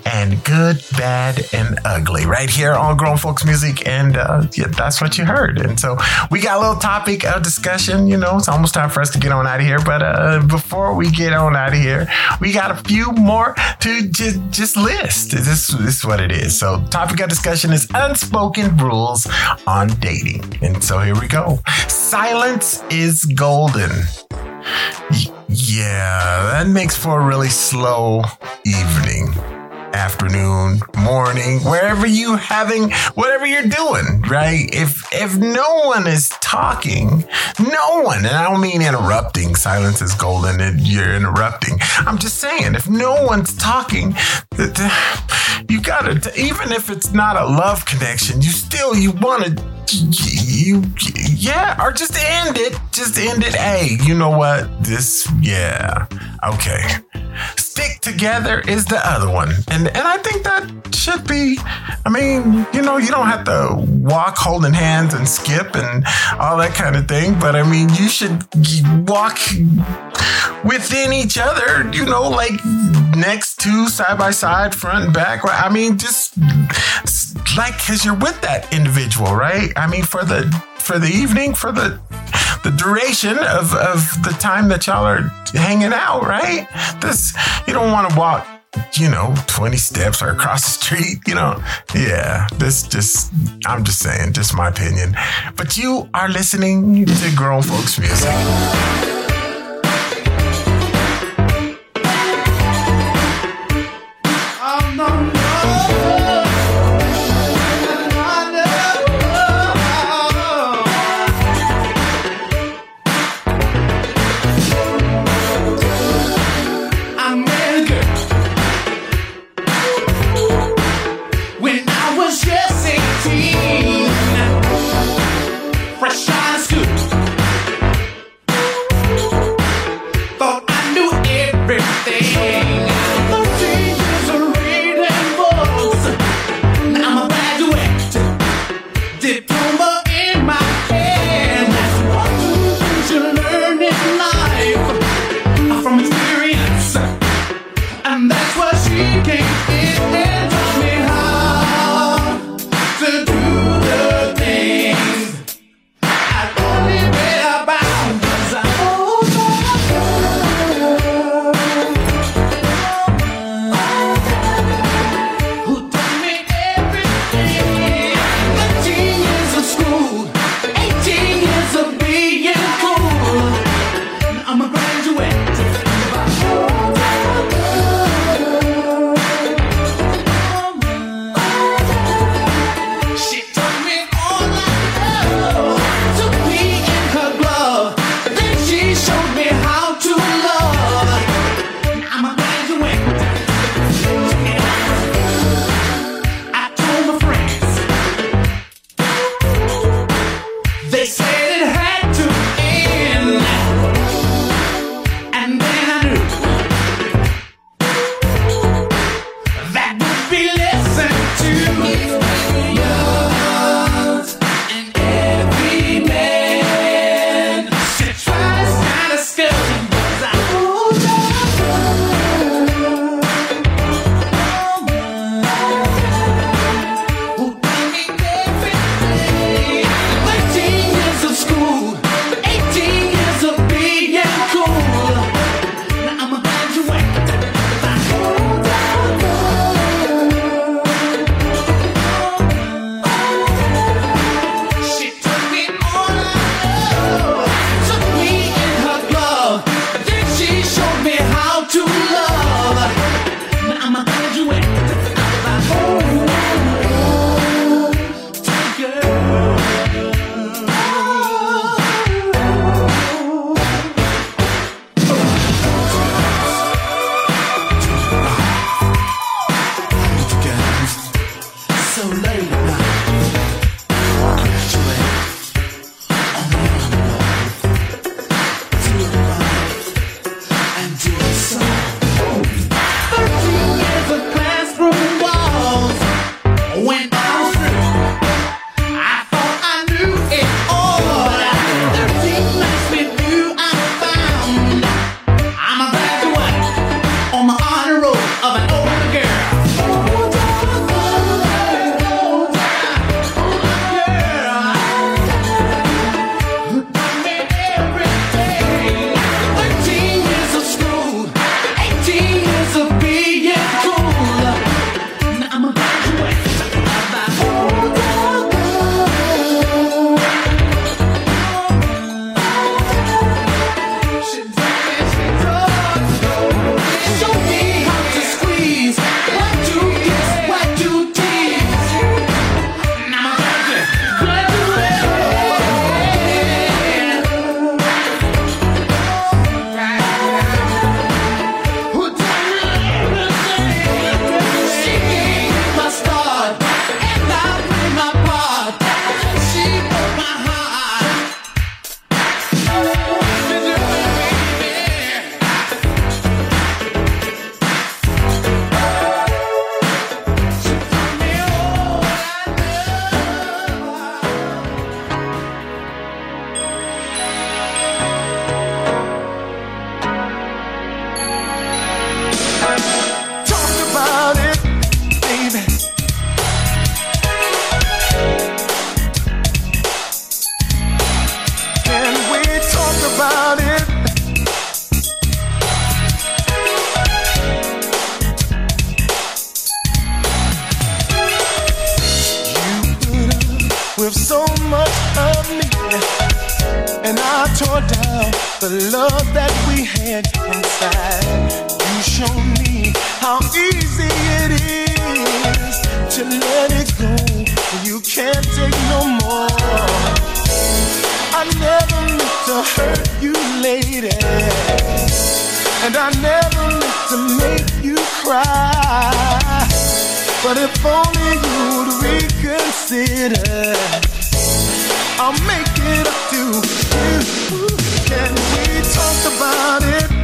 and Good, Bad, and Ugly. Right here on Grown Folks Music. And uh, yeah, that's what you heard. And so we got a little topic of discussion. You know, it's almost time for us to get on out of here. But uh, before we get on out of here, we got a few more to just, just list. This, this is what it is. So, topic of discussion is unspoken rules on dating. And so here we go. Silence is golden. Yeah, that makes for a really slow evening. afternoon, morning, wherever you having whatever you're doing, right? If if no one is talking, no one, and I don't mean interrupting, silence is golden and you're interrupting. I'm just saying, if no one's talking, you gotta even if it's not a love connection, you still you wanna you yeah, or just end it. Just end it. Hey, you know what? This yeah. Okay. Stick together is the other one. And and I think that should be I mean, you know, you don't have to walk holding hands and skip and all that kind of thing, but I mean, you should walk within each other, you know, like next to side by side, front and back. I mean, just like cuz you're with that individual, right? I mean, for the for the evening, for the the duration of, of the time that y'all are hanging out, right? This you don't want to walk, you know, 20 steps or across the street, you know. Yeah, this just I'm just saying, just my opinion. But you are listening to grown folks music. hurt you, lady. And I never meant to make you cry. But if only you'd reconsider, I'll make it up to you. Can we talk about it?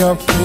up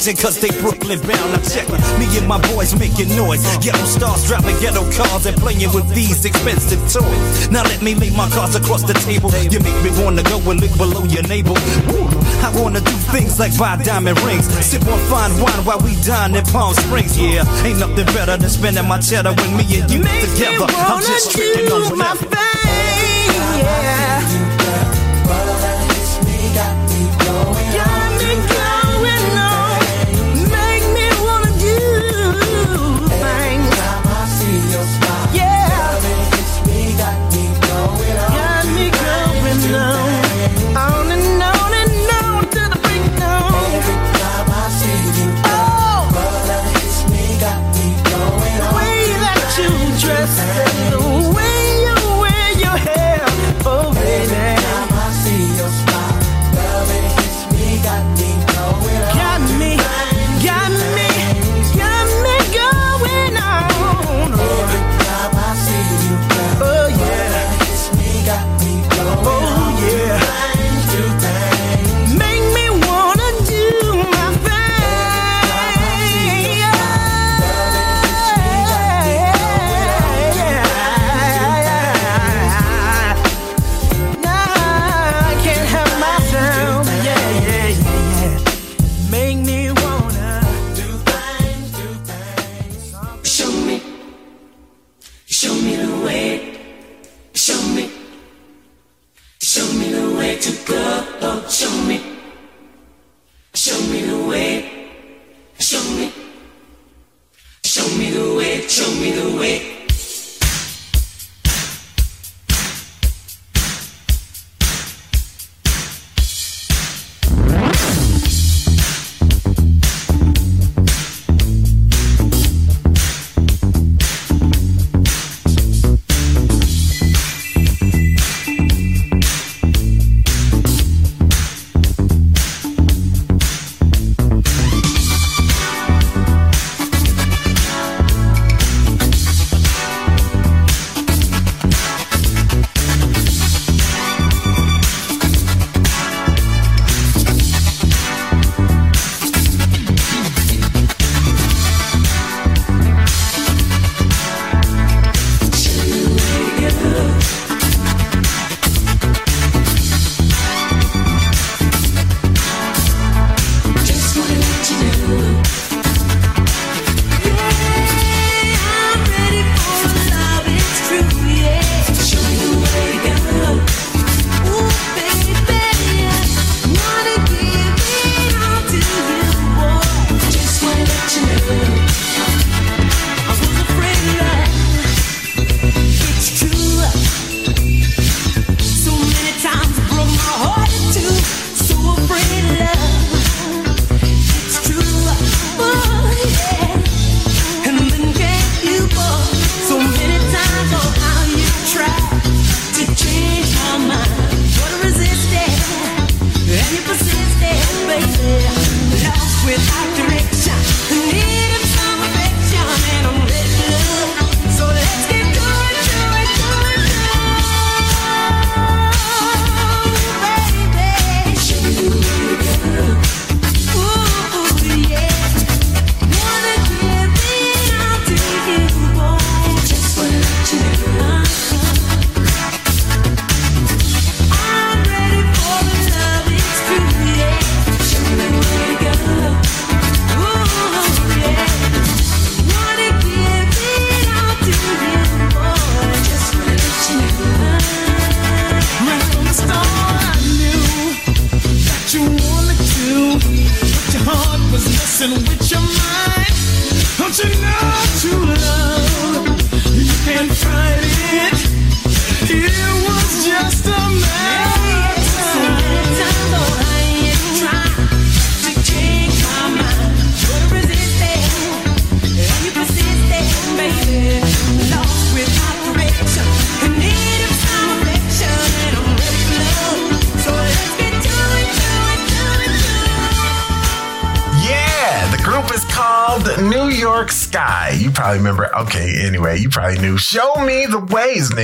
cause they Brooklyn bound. I'm checking me and my boys making noise. Ghetto stars driving ghetto cars and playing with these expensive toys. Now let me lay my cards across the table. You make me wanna go and look below your navel. I wanna do things like buy diamond rings, sip on fine wine while we dine in Palm Springs. Yeah, ain't nothing better than spending my cheddar with me and you make together. I'm just tripping on my back.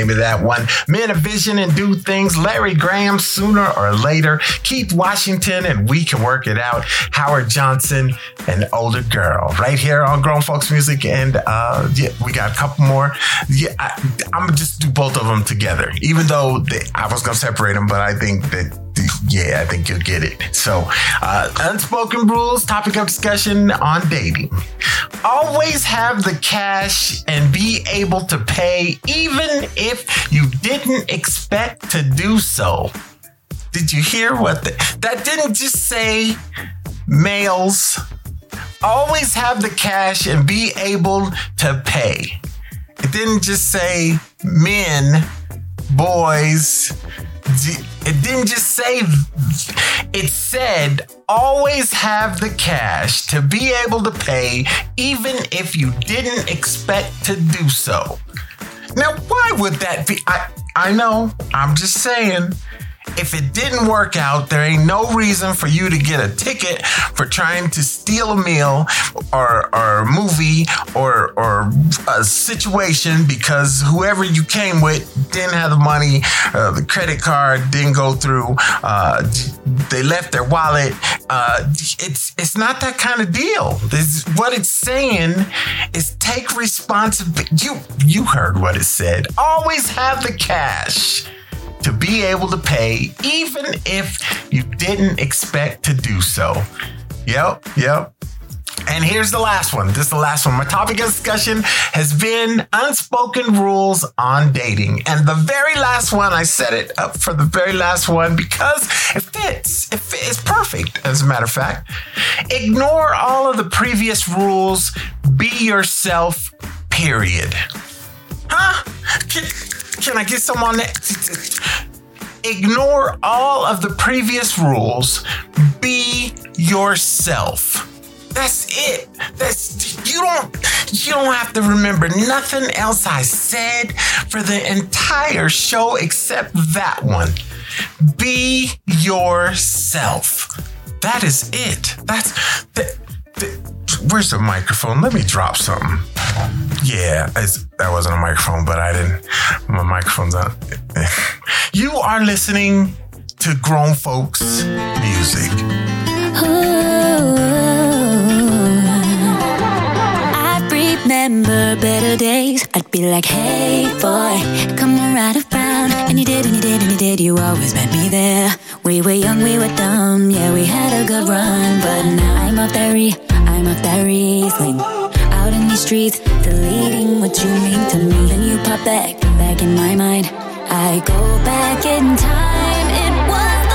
Name of that one. Men of Vizion and Do Things. Larry Graham, Sooner or Later. Keith Washington and We Can Work It Out. Howard Johnson and Older Girl. Right here on Grown Folks Music. And uh, yeah, we got a couple more. Yeah, I, I'm gonna just do both of them together. Even though they, I was gonna separate them, but I think that yeah, I think you'll get it. So, uh, unspoken rules, topic of discussion on dating. Always have the cash and be able to pay, even if you didn't expect to do so. Did you hear what the, that didn't just say males? Always have the cash and be able to pay. It didn't just say men, boys. It didn't just say, it said always have the cash to be able to pay, even if you didn't expect to do so. Now, why would that be? I, I know, I'm just saying. If it didn't work out, there ain't no reason for you to get a ticket for trying to steal a meal or, or a movie or, or a situation because whoever you came with didn't have the money, uh, the credit card didn't go through, uh, they left their wallet. Uh, it's it's not that kind of deal. This, what it's saying is take responsibility. You you heard what it said. Always have the cash to be able to pay, even if you didn't expect to do so. Yep, yep. And here's the last one. This is the last one. My topic of discussion has been unspoken rules on dating. And the very last one, I set it up for the very last one because it fits. It fits. it's perfect, as a matter of fact. Ignore all of the previous rules. Be yourself, period. Huh? Can, I get someone that? Ignore all of the previous rules. Be yourself. That's it. That's you don't you don't have to remember nothing else I said for the entire show except that one. Be yourself. That is it. That's the, where's the microphone? Let me drop something. Yeah, that wasn't a microphone, but I didn't. My microphone's on. <laughs> You are listening to grown folks music. Oh. I remember better days. I'd be like, hey boy, come on right around. And you did, and you did, and you did. You always met me there. We were young, we were dumb. Yeah, we had a good run. But now I'm off that I'm off that Riesling. Out in these streets, deleting what you mean to me. Then you pop back, back in my mind. I go back in time. It was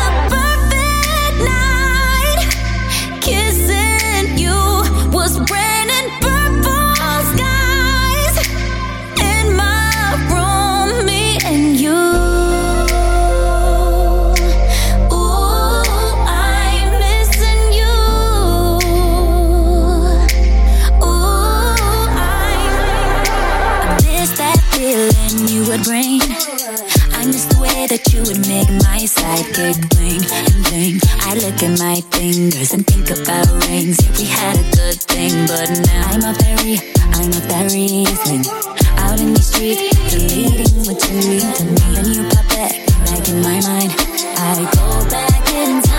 that you would make my sidekick bling and bling. I look at my fingers and think about rings. We had a good thing, but now I'm a very, I'm a very Riesling. Out in the street, deleting what you mean to me. Then you pop back, back in my mind. I go back in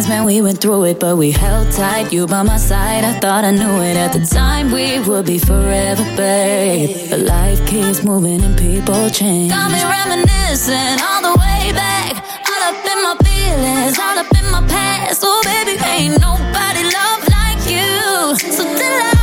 times. Man, we went through it, but we held tight. You by my side, I thought I knew it at the time. We would be forever, babe. But life keeps moving and people change. Got me reminiscing all the way back. All up in my feelings, all up in my past. Oh, baby, ain't nobody love like you. So till I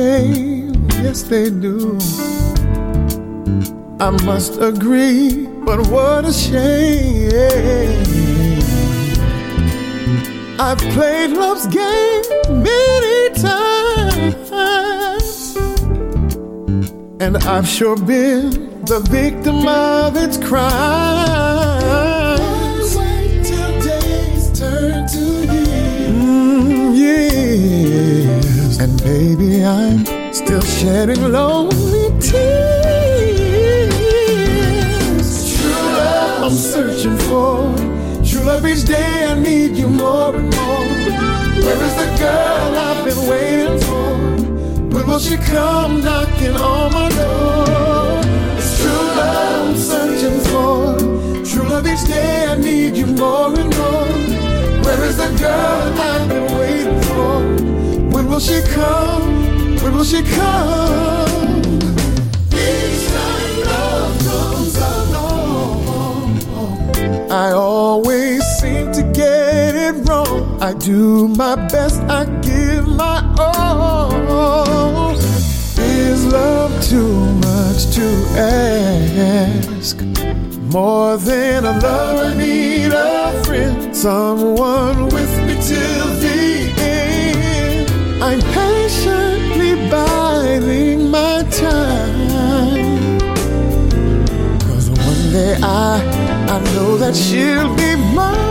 Yes, they do. I must agree, but what a shame. I've played love's game many times, and I've sure been the victim of its crimes. Baby, I'm still shedding lonely tears. True love I'm searching for. True love each day I need you more and more. Where is the girl I've been waiting for? When will she come knocking on my door? It's true love I'm searching for. True love each day I need you more and more. Where is the girl I've been waiting for? Will she come? When will she come? Love comes along, I always seem to get it wrong. I do my best, I give my all. Is love too much to ask? More than a lover, need a friend, someone with I'm patiently biding my time. Cause one day I, I know that she'll be mine.